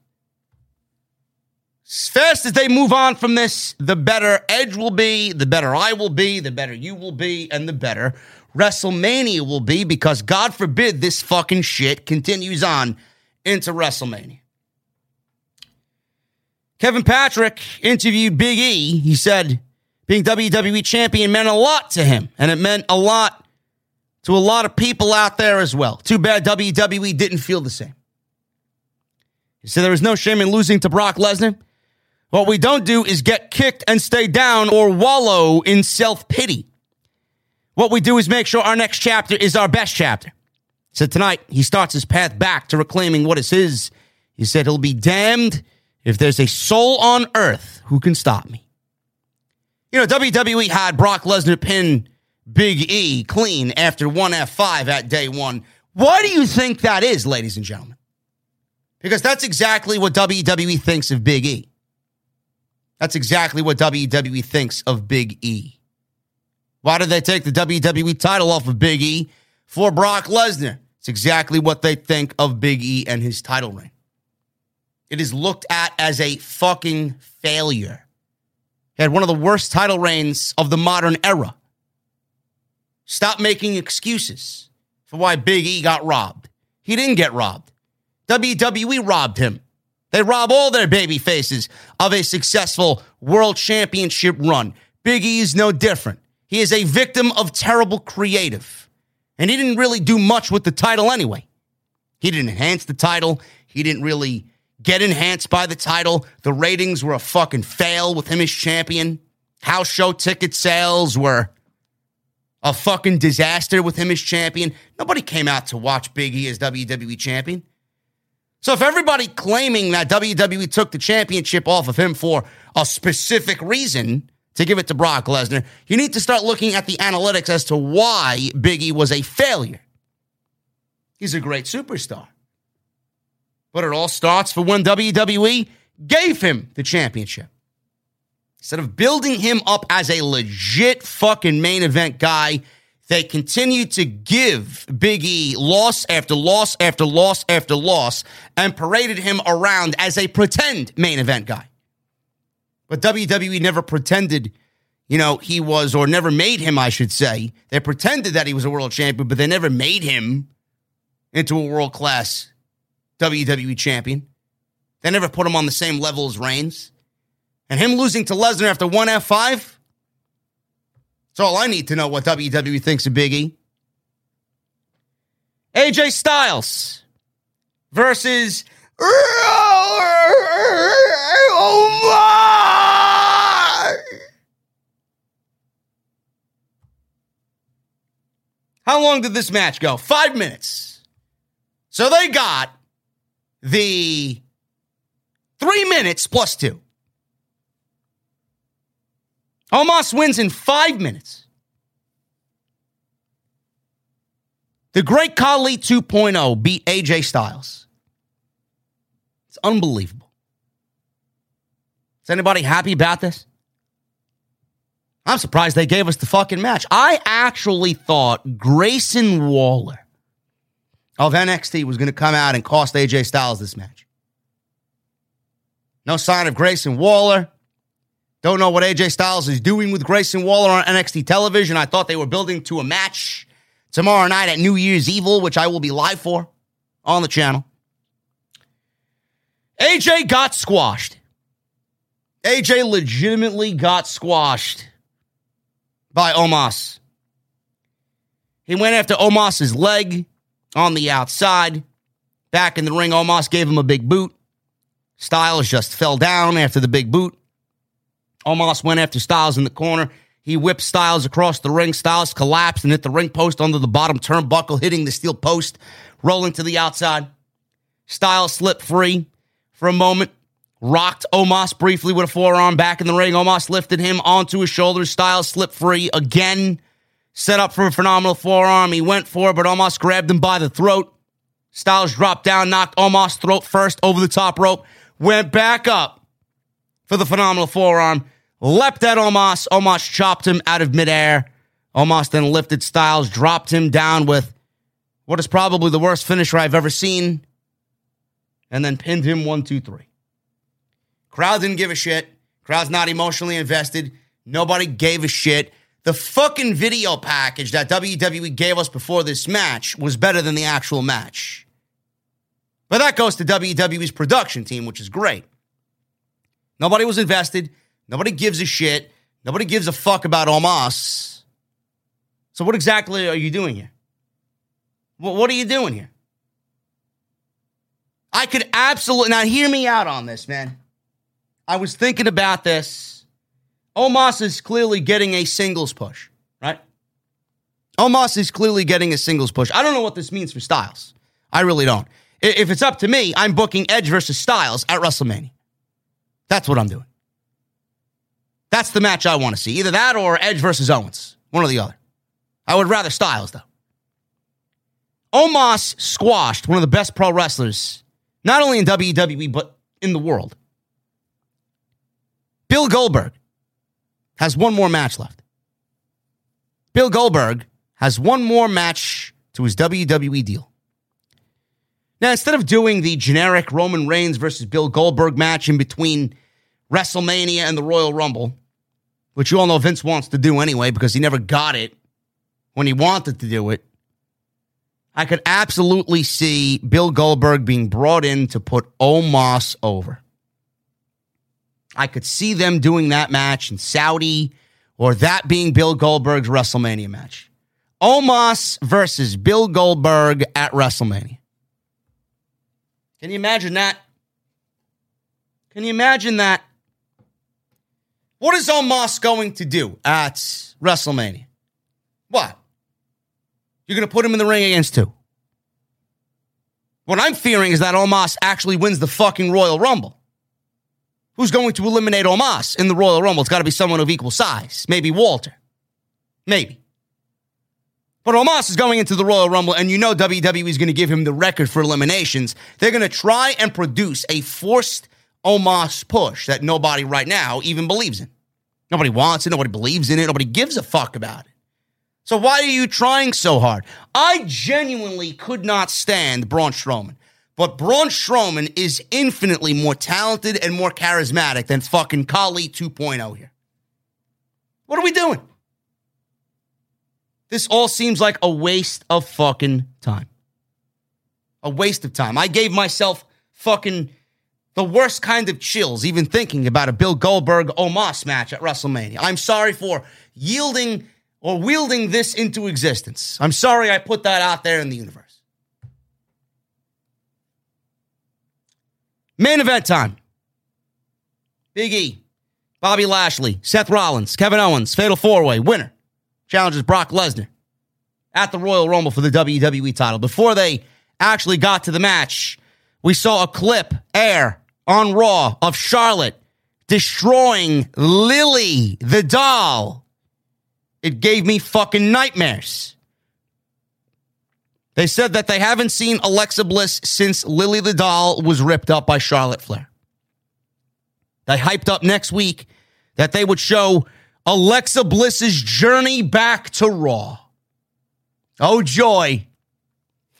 S1: As fast as they move on from this, the better Edge will be, the better I will be, the better you will be, and the better WrestleMania will be because God forbid this fucking shit continues on into WrestleMania. Kevin Patrick interviewed Big E. He said being WWE champion meant a lot to him, and it meant a lot to a lot of people out there as well. Too bad WWE didn't feel the same. He said there was no shame in losing to Brock Lesnar. What we don't do is get kicked and stay down or wallow in self pity. What we do is make sure our next chapter is our best chapter. So tonight, he starts his path back to reclaiming what is his. He said he'll be damned if there's a soul on earth who can stop me. You know, WWE had Brock Lesnar pin Big E clean after 1F5 at day one. Why do you think that is, ladies and gentlemen? Because that's exactly what WWE thinks of Big E. That's exactly what WWE thinks of Big E. Why did they take the WWE title off of Big E for Brock Lesnar? It's exactly what they think of Big E and his title reign. It is looked at as a fucking failure. He had one of the worst title reigns of the modern era. Stop making excuses for why Big E got robbed. He didn't get robbed. WWE robbed him. They rob all their baby faces of a successful world championship run. Big E is no different. He is a victim of terrible creative. And he didn't really do much with the title anyway. He didn't enhance the title. He didn't really get enhanced by the title. The ratings were a fucking fail with him as champion. House show ticket sales were a fucking disaster with him as champion. Nobody came out to watch Big E as WWE champion. So if everybody claiming that WWE took the championship off of him for a specific reason to give it to Brock Lesnar, you need to start looking at the analytics as to why Biggie was a failure. He's a great superstar. But it all starts for when WWE gave him the championship. Instead of building him up as a legit fucking main event guy, they continued to give Big E loss after loss after loss after loss and paraded him around as a pretend main event guy. But WWE never pretended, you know, he was, or never made him, I should say. They pretended that he was a world champion, but they never made him into a world class WWE champion. They never put him on the same level as Reigns. And him losing to Lesnar after one F5, that's all I need to know what WWE thinks of Big E. AJ Styles versus. My! How long did this match go? Five minutes. So they got the three minutes plus two. Omos wins in five minutes. The great Khali 2.0 beat AJ Styles. It's unbelievable. Is anybody happy about this? I'm surprised they gave us the fucking match. I actually thought Grayson Waller of NXT was going to come out and cost AJ Styles this match. No sign of Grayson Waller. Don't know what AJ Styles is doing with Grayson Waller on NXT television. I thought they were building to a match tomorrow night at New Year's Evil, which I will be live for on the channel. AJ got squashed. AJ legitimately got squashed by Omos. He went after Omos's leg on the outside. Back in the ring, Omos gave him a big boot. Styles just fell down after the big boot. Omos went after Styles in the corner. He whipped Styles across the ring. Styles collapsed and hit the ring post under the bottom turnbuckle, hitting the steel post, rolling to the outside. Styles slipped free for a moment, rocked Omos briefly with a forearm back in the ring. Omos lifted him onto his shoulders. Styles slipped free again, set up for a phenomenal forearm. He went for it, but Omos grabbed him by the throat. Styles dropped down, knocked Omos' throat first over the top rope, went back up for the phenomenal forearm leapt at Omos. Omos chopped him out of midair. Omos then lifted Styles, dropped him down with what is probably the worst finisher I've ever seen, and then pinned him one, two, three. Crowd didn't give a shit. Crowd's not emotionally invested. Nobody gave a shit. The fucking video package that WWE gave us before this match was better than the actual match. But that goes to WWE's production team, which is great. Nobody was invested. Nobody gives a shit. Nobody gives a fuck about Omos. So, what exactly are you doing here? What are you doing here? I could absolutely, now hear me out on this, man. I was thinking about this. Omos is clearly getting a singles push, right? Omos is clearly getting a singles push. I don't know what this means for Styles. I really don't. If it's up to me, I'm booking Edge versus Styles at WrestleMania. That's what I'm doing. That's the match I want to see. Either that or Edge versus Owens. One or the other. I would rather Styles, though. Omos squashed one of the best pro wrestlers, not only in WWE, but in the world. Bill Goldberg has one more match left. Bill Goldberg has one more match to his WWE deal. Now, instead of doing the generic Roman Reigns versus Bill Goldberg match in between WrestleMania and the Royal Rumble, which you all know Vince wants to do anyway because he never got it when he wanted to do it. I could absolutely see Bill Goldberg being brought in to put Omos over. I could see them doing that match in Saudi or that being Bill Goldberg's WrestleMania match. Omos versus Bill Goldberg at WrestleMania. Can you imagine that? Can you imagine that? What is Omos going to do at WrestleMania? What? You're going to put him in the ring against two. What I'm fearing is that Omos actually wins the fucking Royal Rumble. Who's going to eliminate Omos in the Royal Rumble? It's got to be someone of equal size. Maybe Walter. Maybe. But Omos is going into the Royal Rumble, and you know WWE is going to give him the record for eliminations. They're going to try and produce a forced Omos push that nobody right now even believes in. Nobody wants it. Nobody believes in it. Nobody gives a fuck about it. So why are you trying so hard? I genuinely could not stand Braun Strowman. But Braun Strowman is infinitely more talented and more charismatic than fucking Khali 2.0 here. What are we doing? This all seems like a waste of fucking time. A waste of time. I gave myself fucking the worst kind of chills even thinking about a Bill Goldberg Omos match at WrestleMania. I'm sorry for yielding or wielding this into existence. I'm sorry I put that out there in the universe. Main event time. Big E, Bobby Lashley, Seth Rollins, Kevin Owens, Fatal Four Way, winner, challenges Brock Lesnar at the Royal Rumble for the WWE title. Before they actually got to the match, We saw a clip air on Raw of Charlotte destroying Lily the doll. It gave me fucking nightmares. They said that they haven't seen Alexa Bliss since Lily the doll was ripped up by Charlotte Flair. They hyped up next week that they would show Alexa Bliss's journey back to Raw. Oh, joy.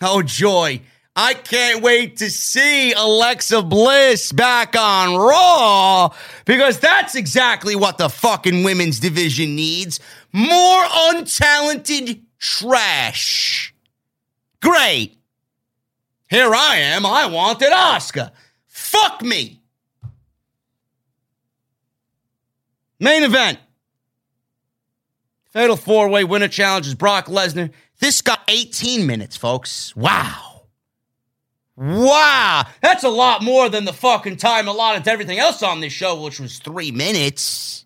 S1: Oh, joy. I can't wait to see Alexa Bliss back on Raw because that's exactly what the fucking women's division needs. More untalented trash. Great. Here I am. I wanted Oscar. Fuck me. Main event. Fatal four way winner challenges Brock Lesnar. This got 18 minutes, folks. Wow. Wow. That's a lot more than the fucking time allotted to everything else on this show, which was three minutes.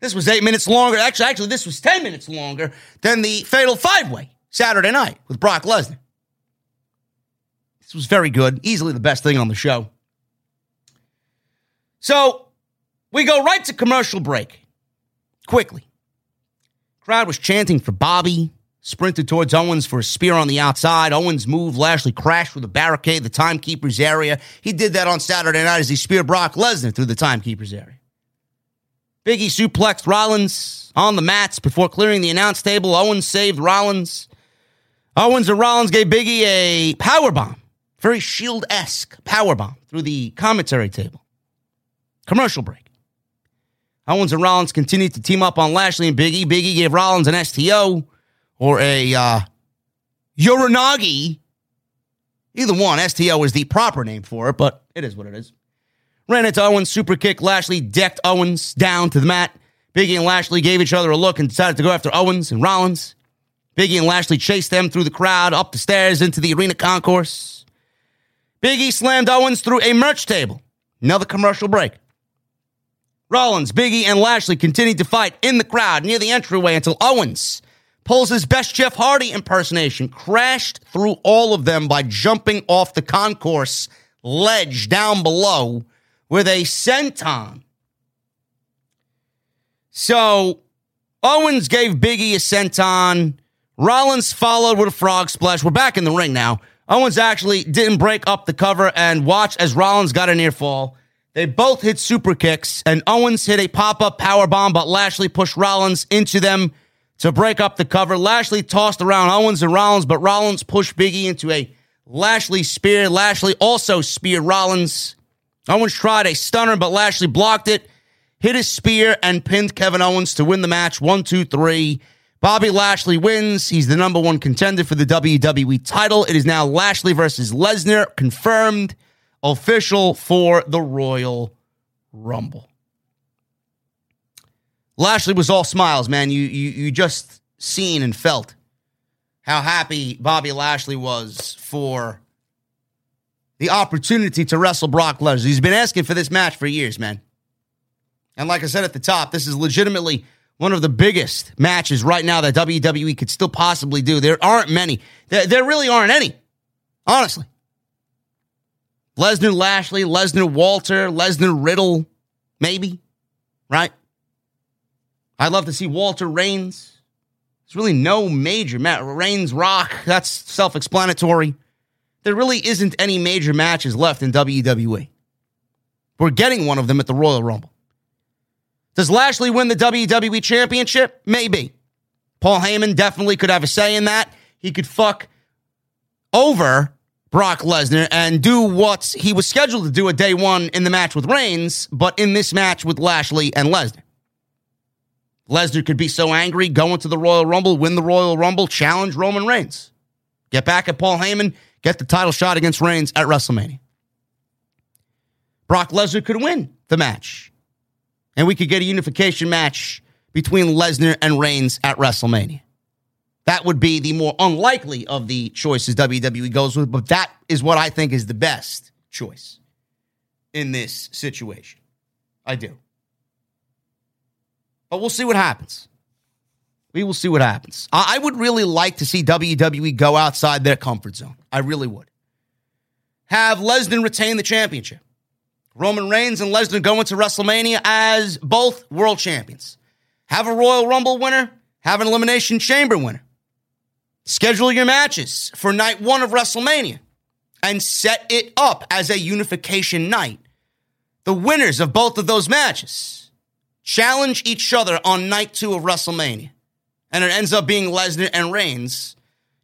S1: This was eight minutes longer. Actually, actually, this was 10 minutes longer than the Fatal Five Way Saturday night with Brock Lesnar. This was very good. Easily the best thing on the show. So we go right to commercial break quickly. Crowd was chanting for Bobby, sprinted towards Owens for a spear on the outside. Owens moved. Lashley crashed with a barricade, the timekeeper's area. He did that on Saturday night as he speared Brock Lesnar through the timekeeper's area. Biggie suplexed Rollins on the mats before clearing the announce table. Owens saved Rollins. Owens and Rollins gave Biggie a power bomb, very Shield esque power bomb through the commentary table. Commercial break. Owens and Rollins continued to team up on Lashley and Biggie. Biggie gave Rollins an STO or a uh, Uranage. Either one. STO is the proper name for it, but it is what it is. Ran into Owens, super kick. Lashley decked Owens down to the mat. Biggie and Lashley gave each other a look and decided to go after Owens and Rollins. Biggie and Lashley chased them through the crowd, up the stairs, into the arena concourse. Biggie slammed Owens through a merch table. Another commercial break. Rollins, Biggie, and Lashley continued to fight in the crowd near the entryway until Owens pulls his best Jeff Hardy impersonation, crashed through all of them by jumping off the concourse ledge down below with a senton. So Owens gave Biggie a senton. Rollins followed with a frog splash. We're back in the ring now. Owens actually didn't break up the cover and watch as Rollins got a near fall. They both hit super kicks, and Owens hit a pop up power bomb, but Lashley pushed Rollins into them to break up the cover. Lashley tossed around Owens and Rollins, but Rollins pushed Biggie into a Lashley spear. Lashley also speared Rollins. Owens tried a stunner, but Lashley blocked it, hit his spear, and pinned Kevin Owens to win the match. One, two, three. Bobby Lashley wins. He's the number one contender for the WWE title. It is now Lashley versus Lesnar, confirmed official for the Royal Rumble. Lashley was all smiles, man. You you you just seen and felt how happy Bobby Lashley was for the opportunity to wrestle Brock Lesnar. He's been asking for this match for years, man. And like I said at the top, this is legitimately one of the biggest matches right now that WWE could still possibly do. There aren't many. There, there really aren't any, honestly. Lesnar Lashley, Lesnar Walter, Lesnar Riddle, maybe, right? I'd love to see Walter Reigns. There's really no major match. Reigns Rock, that's self explanatory. There really isn't any major matches left in WWE. We're getting one of them at the Royal Rumble. Does Lashley win the WWE Championship? Maybe. Paul Heyman definitely could have a say in that. He could fuck over Brock Lesnar and do what he was scheduled to do at day one in the match with Reigns, but in this match with Lashley and Lesnar. Lesnar could be so angry, go into the Royal Rumble, win the Royal Rumble, challenge Roman Reigns. Get back at Paul Heyman, get the title shot against Reigns at WrestleMania. Brock Lesnar could win the match. And we could get a unification match between Lesnar and Reigns at WrestleMania. That would be the more unlikely of the choices WWE goes with, but that is what I think is the best choice in this situation. I do. But we'll see what happens. We will see what happens. I would really like to see WWE go outside their comfort zone. I really would. have Lesnar retain the championship. Roman Reigns and Lesnar go into WrestleMania as both world champions. Have a Royal Rumble winner, have an Elimination Chamber winner. Schedule your matches for night one of WrestleMania and set it up as a unification night. The winners of both of those matches challenge each other on night two of WrestleMania. And it ends up being Lesnar and Reigns,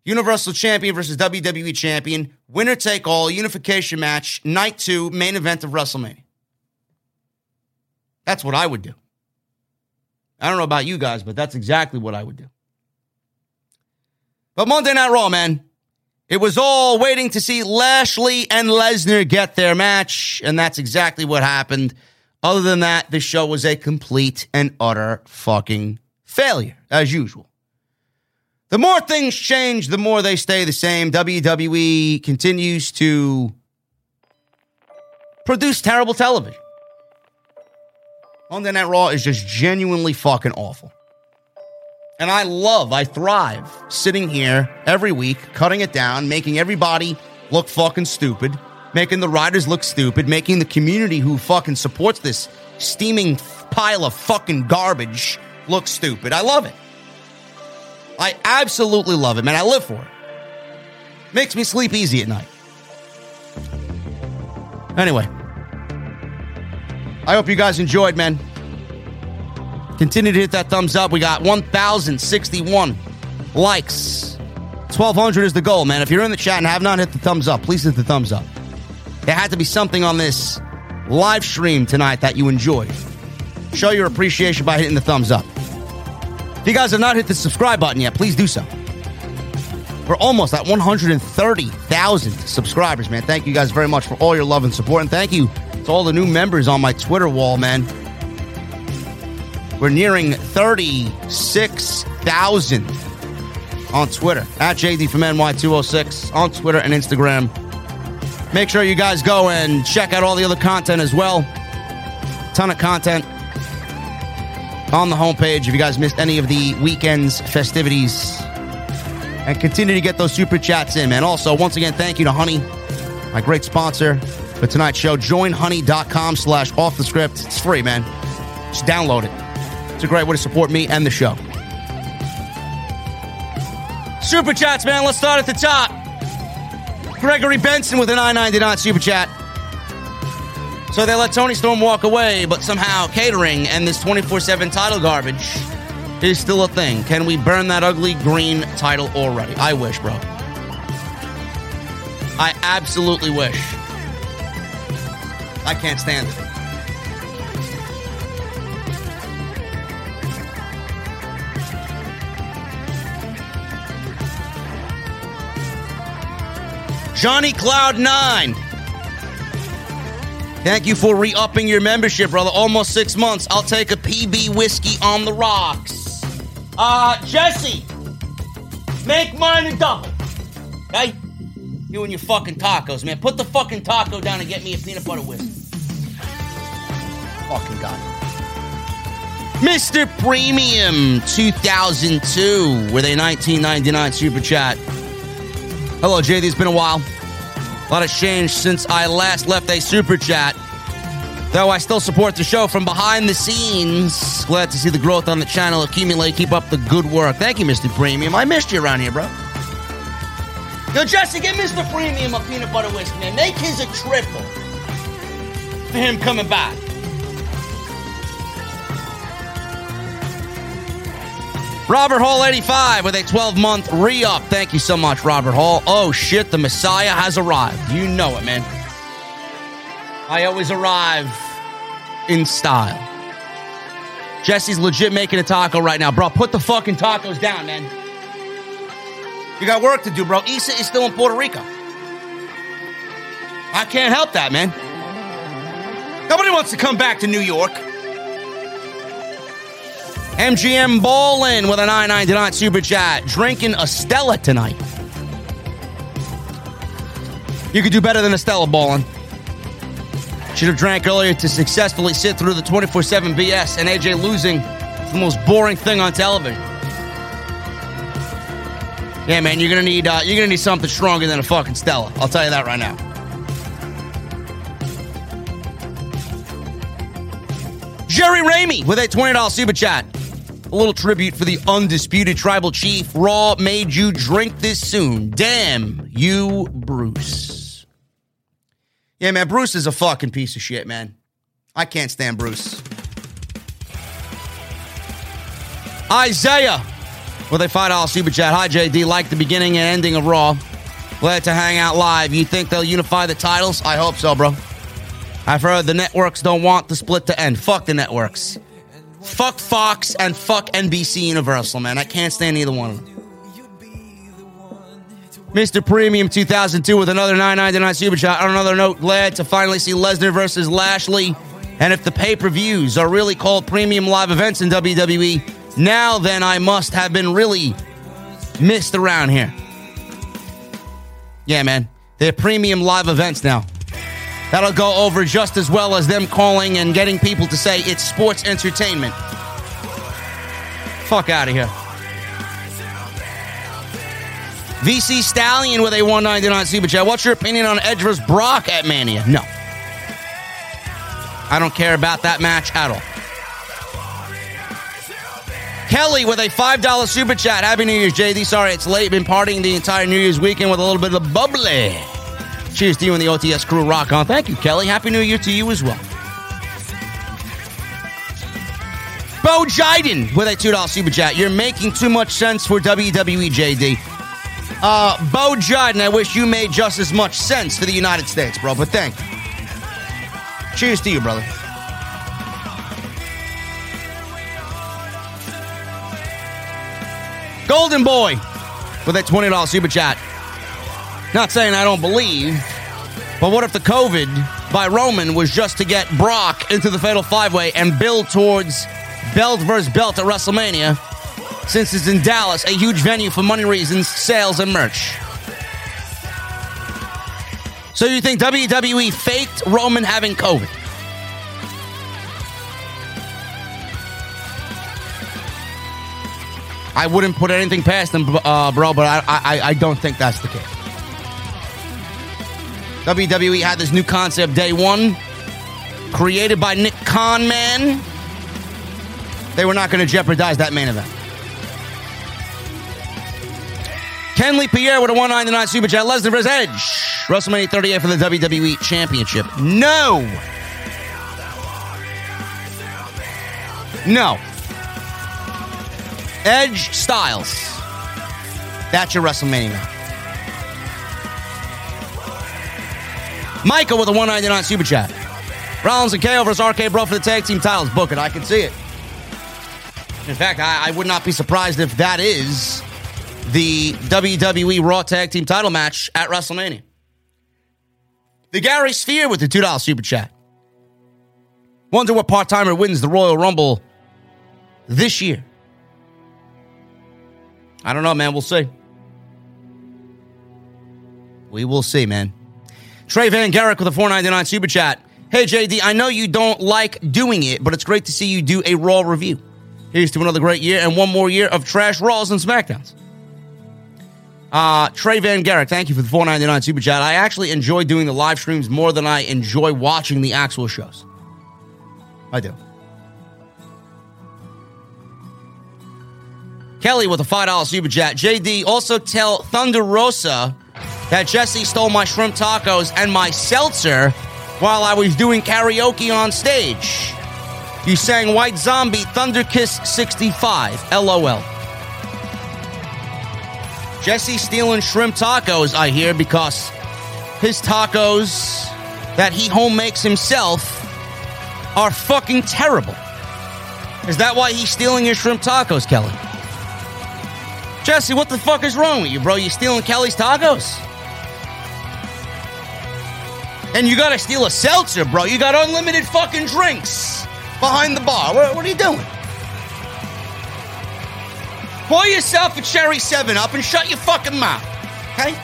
S1: Universal Champion versus WWE Champion, winner take all, unification match, night two, main event of WrestleMania. That's what I would do. I don't know about you guys, but that's exactly what I would do. But Monday Night Raw, man, it was all waiting to see Lashley and Lesnar get their match, and that's exactly what happened. Other than that, the show was a complete and utter fucking failure, as usual. The more things change, the more they stay the same. WWE continues to produce terrible television. Monday Night Raw is just genuinely fucking awful. And I love, I thrive sitting here every week, cutting it down, making everybody look fucking stupid, making the writers look stupid, making the community who fucking supports this steaming pile of fucking garbage look stupid. I love it. I absolutely love it, man. I live for it. Makes me sleep easy at night. Anyway, I hope you guys enjoyed, man. Continue to hit that thumbs up. We got 1,061 likes. 1,200 is the goal, man. If you're in the chat and have not hit the thumbs up, please hit the thumbs up. There had to be something on this live stream tonight that you enjoyed. Show your appreciation by hitting the thumbs up. You guys have not hit the subscribe button yet, please do so. We're almost at 130,000 subscribers, man. Thank you guys very much for all your love and support. And thank you to all the new members on my Twitter wall, man. We're nearing 36,000 on Twitter at JD from NY206 on Twitter and Instagram. Make sure you guys go and check out all the other content as well. Ton of content on the homepage if you guys missed any of the weekend's festivities. And continue to get those super chats in, man. Also, once again, thank you to Honey, my great sponsor for tonight's show. Joinhoney.com slash off the script. It's free, man. Just download it. It's a great way to support me and the show. Super chats, man. Let's start at the top. Gregory Benson with an I 99 super chat. So they let Toni Storm walk away, but somehow catering and this 24 7 title garbage is still a thing. Can we burn that ugly green title already? I wish, bro. I absolutely wish. I can't stand it. Johnny Cloud 9. Thank you for re upping your membership, brother. Almost six months. I'll take a PB whiskey on the rocks. Uh, Jesse, make mine a double. Okay? You and your fucking tacos, man. Put the fucking taco down and get me a peanut butter whiskey. Fucking God. Mr. Premium 2002 with a 1999 super chat. Hello, JD. It's been a while. A lot has changed since I last left a super chat. Though I still support the show from behind the scenes. Glad to see the growth on the channel accumulate. Keep up the good work. Thank you, Mr. Premium. I missed you around here, bro. Yo, Jesse, get Mr. Premium a peanut butter whiskey, man. Make his a triple for him coming back. Robert Hall 85 with a 12 month re up. Thank you so much, Robert Hall. Oh shit, the Messiah has arrived. You know it, man. I always arrive in style. Jesse's legit making a taco right now, bro. Put the fucking tacos down, man. You got work to do, bro. Issa is still in Puerto Rico. I can't help that, man. Nobody wants to come back to New York. MGM balling with a 999 super chat. Drinking Estella tonight. You could do better than Estella balling. Should have drank earlier to successfully sit through the 24 7 BS and AJ losing. It's the most boring thing on television. Yeah, man, you're gonna need uh, you're gonna need something stronger than a fucking Stella. I'll tell you that right now. Jerry Ramey with a $20 super chat. A little tribute for the undisputed tribal chief. Raw made you drink this soon. Damn you, Bruce. Yeah, man, Bruce is a fucking piece of shit, man. I can't stand Bruce. Isaiah with a $5 super chat. Hi, JD. Like the beginning and ending of Raw. Glad to hang out live. You think they'll unify the titles? I hope so, bro. I've heard the networks don't want the split to end. Fuck the networks. Fuck Fox and fuck NBC Universal, man. I can't stand either one of them. Mr. Premium 2002 with another 999 super chat. On another note, glad to finally see Lesnar versus Lashley. And if the pay per views are really called premium live events in WWE, now then I must have been really missed around here. Yeah, man. They're premium live events now. That'll go over just as well as them calling and getting people to say it's sports entertainment. Fuck out of here. VC Stallion with a 199 super chat. What's your opinion on Edge vs. Brock at Mania? No. I don't care about that match at all. Kelly with a $5 super chat. Happy New Year's, JD. Sorry it's late. Been partying the entire New Year's weekend with a little bit of bubbly. Cheers to you and the OTS crew. Rock on. Thank you, Kelly. Happy New Year to you as well. Bo Jiden with a $2 super chat. You're making too much sense for WWE, JD. Uh, Bo Jiden, I wish you made just as much sense for the United States, bro, but thank you. Cheers to you, brother. Golden Boy with a $20 super chat. Not saying I don't believe, but what if the COVID by Roman was just to get Brock into the Fatal Five Way and build towards belt versus belt at WrestleMania, since it's in Dallas, a huge venue for money reasons, sales, and merch? So you think WWE faked Roman having COVID? I wouldn't put anything past them, uh, bro, but I, I, I don't think that's the case. WWE had this new concept day one, created by Nick Khan Man. They were not going to jeopardize that main event. Kenley Pierre with a 199 Super Chat. Lesnar vs. Edge. WrestleMania 38 for the WWE Championship. No. No. Edge Styles. That's your WrestleMania Michael with a 199 Super Chat. Rollins and KO versus RK Bro for the tag team titles. Book it. I can see it. In fact, I, I would not be surprised if that is the WWE Raw Tag Team title match at WrestleMania. The Gary Sphere with the $2 Super Chat. Wonder what part timer wins the Royal Rumble this year. I don't know, man. We'll see. We will see, man. Trey Van Garrick with a 499 super chat. Hey, JD, I know you don't like doing it, but it's great to see you do a Raw review. Here's to another great year and one more year of trash Raws and SmackDowns. Uh, Trey Van Garrick, thank you for the 499 super chat. I actually enjoy doing the live streams more than I enjoy watching the actual shows. I do. Kelly with a $5 super chat. JD, also tell Thunder Rosa that Jesse stole my shrimp tacos and my seltzer while I was doing karaoke on stage. You sang White Zombie Thunder Kiss 65. LOL. Jesse stealing shrimp tacos, I hear, because his tacos that he home makes himself are fucking terrible. Is that why he's stealing your shrimp tacos, Kelly? Jesse, what the fuck is wrong with you, bro? You stealing Kelly's tacos? And you gotta steal a seltzer, bro. You got unlimited fucking drinks behind the bar. What, what are you doing? Pour yourself a cherry 7 up and shut your fucking mouth. Okay?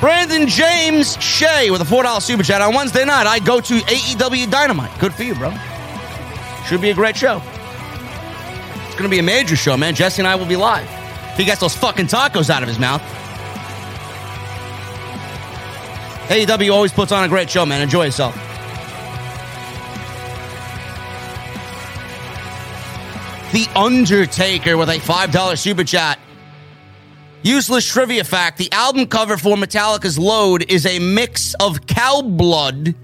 S1: Brandon James Shea with a $4 super chat. On Wednesday night, I go to AEW Dynamite. Good for you, bro. Should be a great show. It's going to be a major show, man. Jesse and I will be live. He gets those fucking tacos out of his mouth. AEW always puts on a great show, man. Enjoy yourself. The Undertaker with a $5 super chat. Useless trivia fact the album cover for Metallica's Load is a mix of cow blood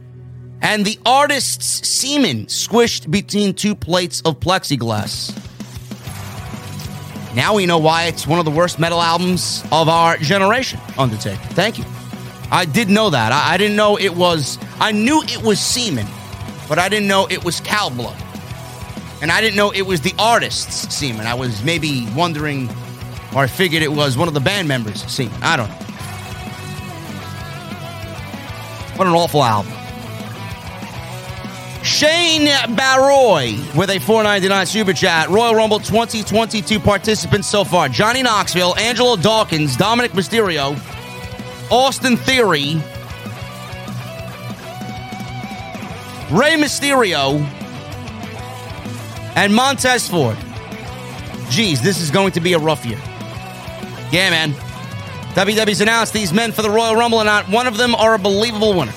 S1: and the artist's semen squished between two plates of plexiglass. Now we know why it's one of the worst metal albums of our generation, Undertaker. Thank you. I did know that. I, I didn't know it was, I knew it was semen, but I didn't know it was cow blood. And I didn't know it was the artist's semen. I was maybe wondering, or I figured it was one of the band members' semen. I don't know. What an awful album. Shane Baroy with a 499 super chat. Royal Rumble 2022 participants so far Johnny Knoxville, Angelo Dawkins, Dominik Mysterio, Austin Theory, Rey Mysterio, and Montez Ford. Geez, this is going to be a rough year. Yeah, man. WWE's announced these men for the Royal Rumble, and not one of them are a believable winner.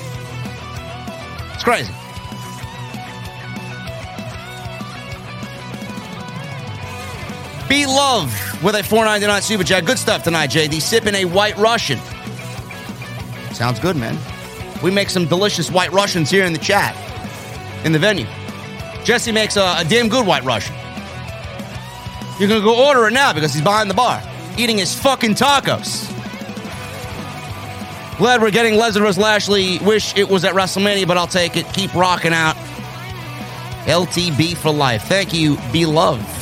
S1: It's crazy. Be Love with a 499 Super Chat. Good stuff tonight, JD. Sipping a White Russian. Sounds good, man. We make some delicious White Russians here in the chat, in the venue. Jesse makes a, a damn good White Russian. You're going to go order it now because he's behind the bar, eating his fucking tacos. Glad we're getting Lesnar vs. Lashley. Wish it was at WrestleMania, but I'll take it. Keep rocking out. LTB for life. Thank you, Beloved.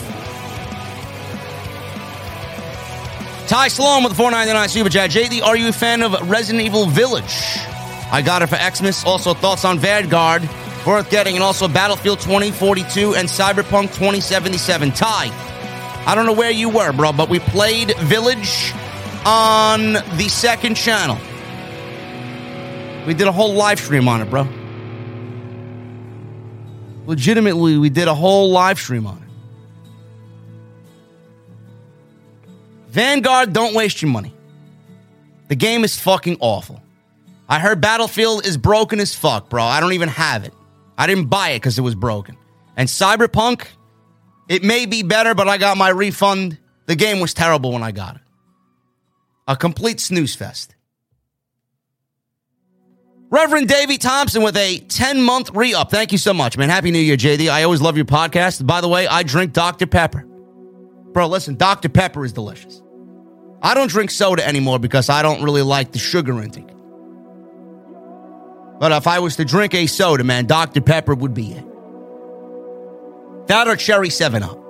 S1: Ty Sloan with the 499 Super Chat. JD, are you a fan of Resident Evil Village? I got it for Xmas. Also, thoughts on Vanguard. Worth getting. And also Battlefield 2042 and Cyberpunk 2077. Ty, I don't know where you were, bro, but we played Village on the second channel. We did a whole live stream on it, bro. Legitimately, we did a whole live stream on it. Vanguard, don't waste your money. The game is fucking awful. I heard Battlefield is broken as fuck, bro. I don't even have it. I didn't buy it because it was broken. And Cyberpunk, it may be better, but I got my refund. The game was terrible when I got it. A complete snooze fest. Reverend Davey Thompson with a 10 month re up. Thank you so much, man. Happy New Year, JD. I always love your podcast. By the way, I drink Dr. Pepper. Bro, listen, Dr. Pepper is delicious. I don't drink soda anymore because I don't really like the sugar intake. But if I was to drink a soda, man, Dr. Pepper would be it. That or cherry 7 Up.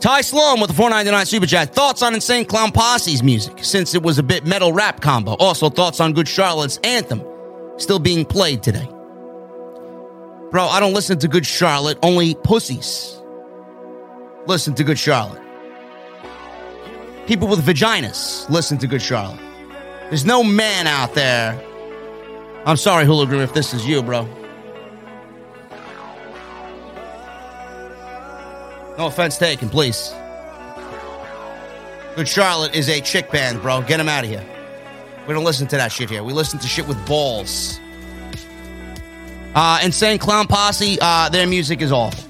S1: Ty Sloan with the 499 Super Chat. Thoughts on Insane Clown Posse's music, since it was a bit metal rap combo. Also, thoughts on Good Charlotte's anthem, still being played today. Bro, I don't listen to Good Charlotte, only pussies listen to Good Charlotte. People with vaginas listen to Good Charlotte. There's no man out there. I'm sorry, Hooligan, if this is you, bro. No offense taken, please. Good Charlotte is a chick band, bro. Get him out of here. We don't listen to that shit here. We listen to shit with balls. Uh, Insane Clown Posse, uh, their music is awful.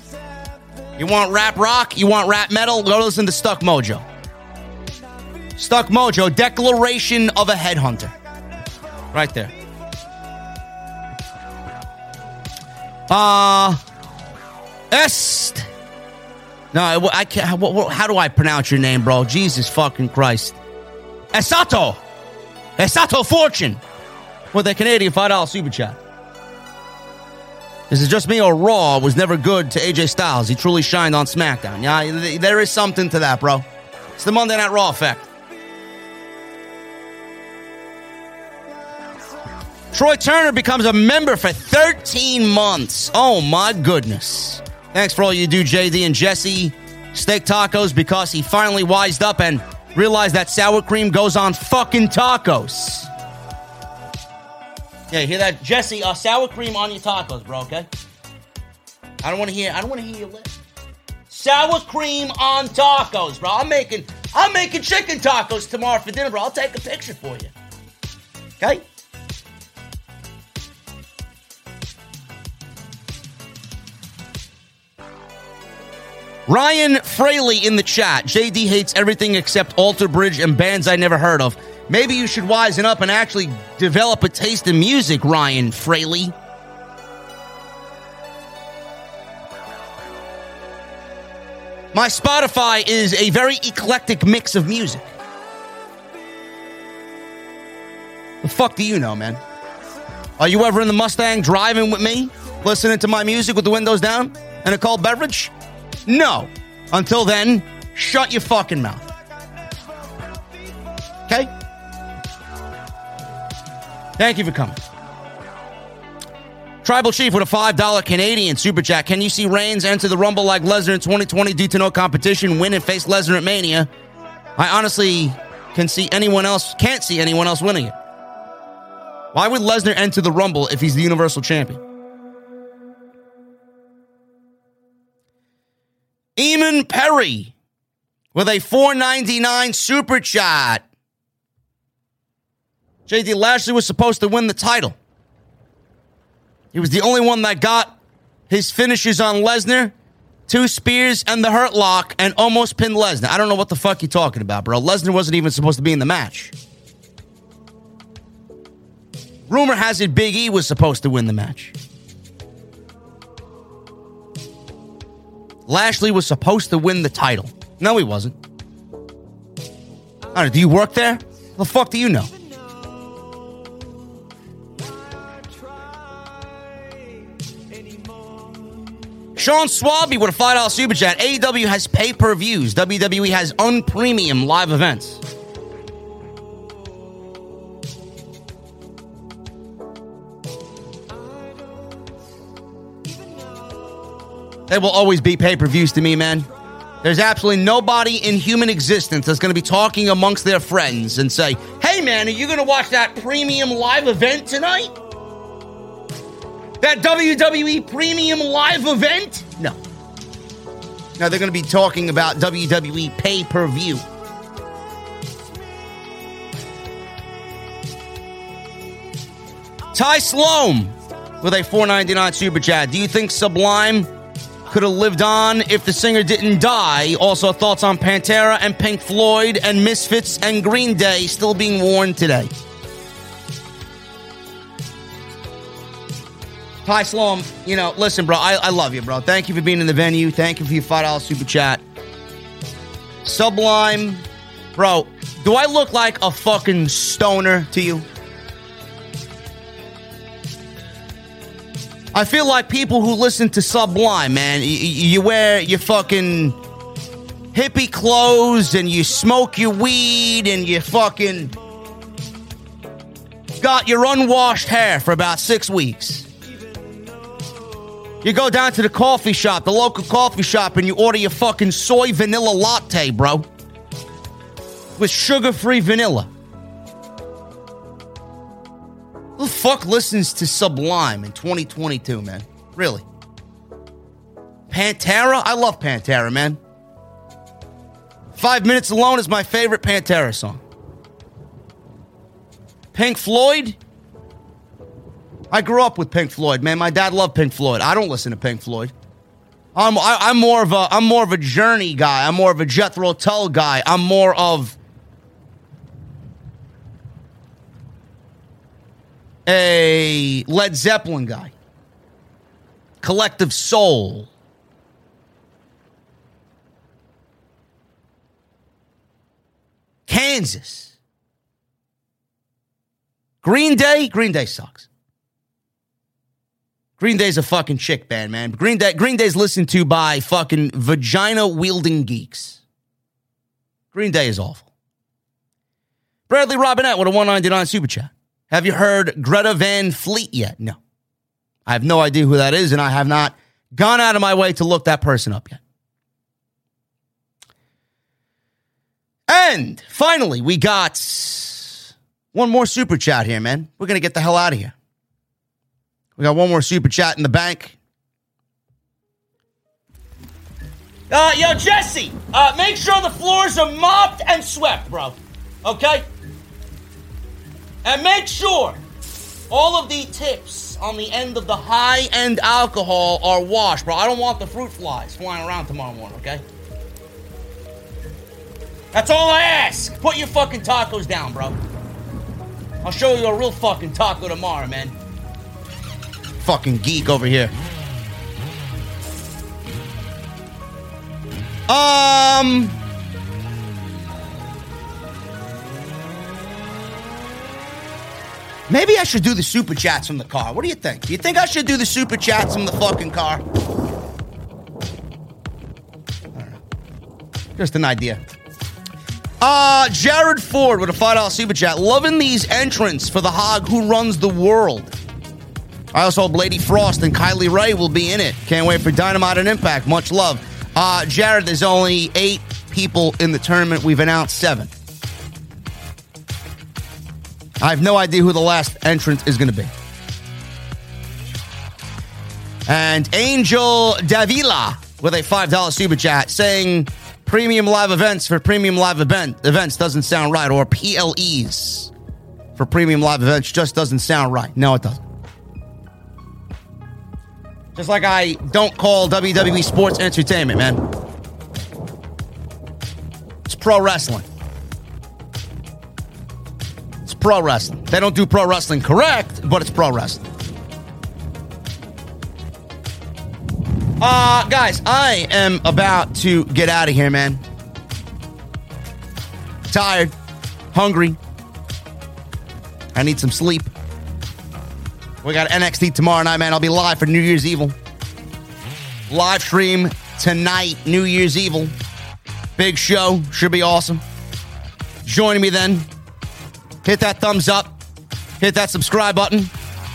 S1: You want rap rock? You want rap metal? Go listen to Stuck Mojo. Stuck Mojo, Declaration of a Headhunter. Right there. Uh, Est. No, I can't. How, how do I pronounce your name, bro? Jesus fucking Christ. Esato. Esato Fortune. With a Canadian $5 super chat. Is it just me or Raw was never good to AJ Styles? He truly shined on SmackDown. Yeah, there is something to that, bro. It's the Monday Night Raw effect. Troy Turner becomes a member for 13 months. Oh my goodness. Thanks for all you do, JD and Jesse. Steak tacos because he finally wised up and realized that sour cream goes on fucking tacos. Yeah, hear that, Jesse? Uh, sour cream on your tacos, bro. Okay. I don't want to hear. I don't want to hear your. Sour cream on tacos, bro. I'm making. I'm making chicken tacos tomorrow for dinner, bro. I'll take a picture for you. Okay. Ryan Fraley in the chat. JD hates everything except Alter Bridge and bands I never heard of. Maybe you should wisen up and actually develop a taste in music, Ryan Fraley. My Spotify is a very eclectic mix of music. The fuck do you know, man? Are you ever in the Mustang driving with me, listening to my music with the windows down and a cold beverage? No. Until then, shut your fucking mouth. Okay? Thank you for coming. Tribal Chief with a $5 Canadian Super Chat. Can you see Reigns enter the Rumble like Lesnar in 2020 due to no competition, win and face Lesnar at Mania? I honestly can see anyone else, can't see anyone else winning it. Why would Lesnar enter the Rumble if he's the Universal Champion? Eamon Perry with a 499 super chat. JD Lashley was supposed to win the title. He was the only one that got his finishes on Lesnar, two spears and the hurt lock, and almost pinned Lesnar. I don't know what the fuck you're talking about, bro. Lesnar wasn't even supposed to be in the match. Rumor has it Big E was supposed to win the match. Lashley was supposed to win the title. No, he wasn't. I don't know, do you work there? The fuck do you know? Sean Swaby with a $5 super chat. AEW has pay per views. WWE has unpremium live events. They will always be pay per views to me, man. There's absolutely nobody in human existence that's going to be talking amongst their friends and say, hey, man, are you going to watch that premium live event tonight? That WWE premium live event? No. No, they're going to be talking about WWE pay per view. Ty Sloan with a 499 super chat. Do you think Sublime could have lived on if the singer didn't die. Also, thoughts on Pantera and Pink Floyd and Misfits and Green Day still being worn today. Ty Slom, you know, listen, bro, I, I love you, bro. Thank you for being in the venue. Thank you for your $5 super chat. Sublime, bro, do I look like a fucking stoner to you? I feel like people who listen to Sublime, man, you, you wear your fucking hippie clothes and you smoke your weed and you fucking got your unwashed hair for about six weeks. You go down to the coffee shop, the local coffee shop, and you order your fucking soy vanilla latte, bro. With sugar free vanilla. Who the fuck listens to Sublime in 2022, man? Really? Pantera? I love Pantera, man. Five Minutes Alone is my favorite Pantera song. Pink Floyd? I grew up with Pink Floyd, man. My dad loved Pink Floyd. I don't listen to Pink Floyd. I'm I, i am more of a I'm more of a Journey guy. I'm more of a Jethro Tull guy. I'm more of a Led Zeppelin guy. Collective Soul. Kansas. Green Day, Green Day sucks. Green Day's a fucking chick band, man. Green Day, Green Day's listened to by fucking vagina wielding geeks. Green Day is awful. Bradley Robinette with a 199 super chat. Have you heard Greta Van Fleet yet? No. I have no idea who that is, and I have not gone out of my way to look that person up yet. And finally, we got one more super chat here, man. We're going to get the hell out of here. We got one more super chat in the bank. Uh, yo, Jesse, uh, make sure the floors are mopped and swept, bro. Okay? And make sure all of the tips on the end of the high end alcohol are washed, bro. I don't want the fruit flies flying around tomorrow morning, okay? That's all I ask. Put your fucking tacos down, bro. I'll show you a real fucking taco tomorrow, man. Fucking geek over here. Um. Maybe I should do the super chats from the car. What do you think? Do you think I should do the super chats from the fucking car? Just an idea. Uh, Jared Ford with a $5 super chat. Loving these entrants for the hog who runs the world. I also hope Lady Frost and Kylie Rae will be in it. Can't wait for Dynamite and Impact. Much love. Uh, Jared, there's only eight people in the tournament. We've announced seven. I have no idea who the last entrant is going to be. And Angel Davila with a $5 super chat saying premium live events for premium live event events doesn't sound right, or PLEs for premium live events just doesn't sound right. No, it doesn't. Just like I don't call WWE sports entertainment, man. It's pro wrestling. Pro wrestling. They don't do pro wrestling correct, but it's pro wrestling. Uh, guys, I am about to get out of here, man. Tired, hungry. I need some sleep. We got NXT tomorrow night, man. I'll be live for New Year's Evil. Live stream tonight, New Year's Evil. Big show. Should be awesome. Joining me then. Hit that thumbs up. Hit that subscribe button.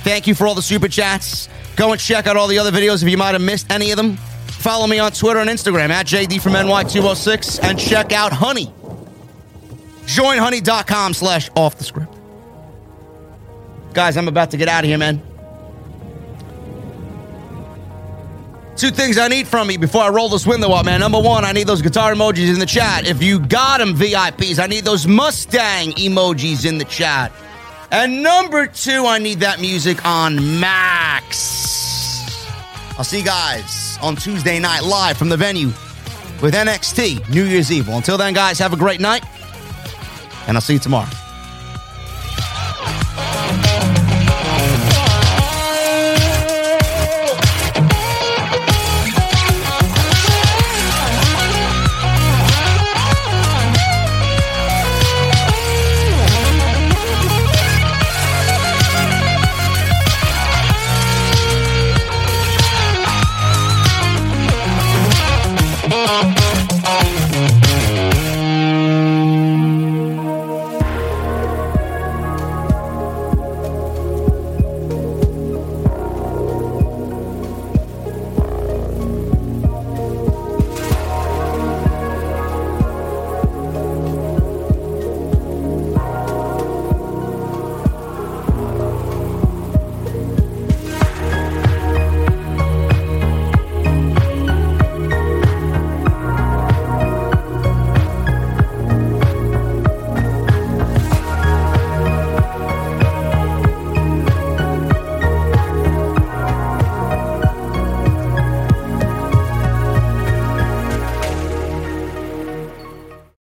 S1: Thank you for all the super chats. Go and check out all the other videos if you might have missed any of them. Follow me on Twitter and Instagram at JD from NY206 and check out Honey. Join JoinHoney.com slash off the script. Guys, I'm about to get out of here, man. Two things I need from you before I roll this window up, man. Number one, I need those guitar emojis in the chat. If you got them, VIPs, I need those Mustang emojis in the chat. And number two, I need that music on max. I'll see you guys on Tuesday night live from the venue with NXT New Year's Eve. Until then, guys, have a great night, and I'll see you tomorrow.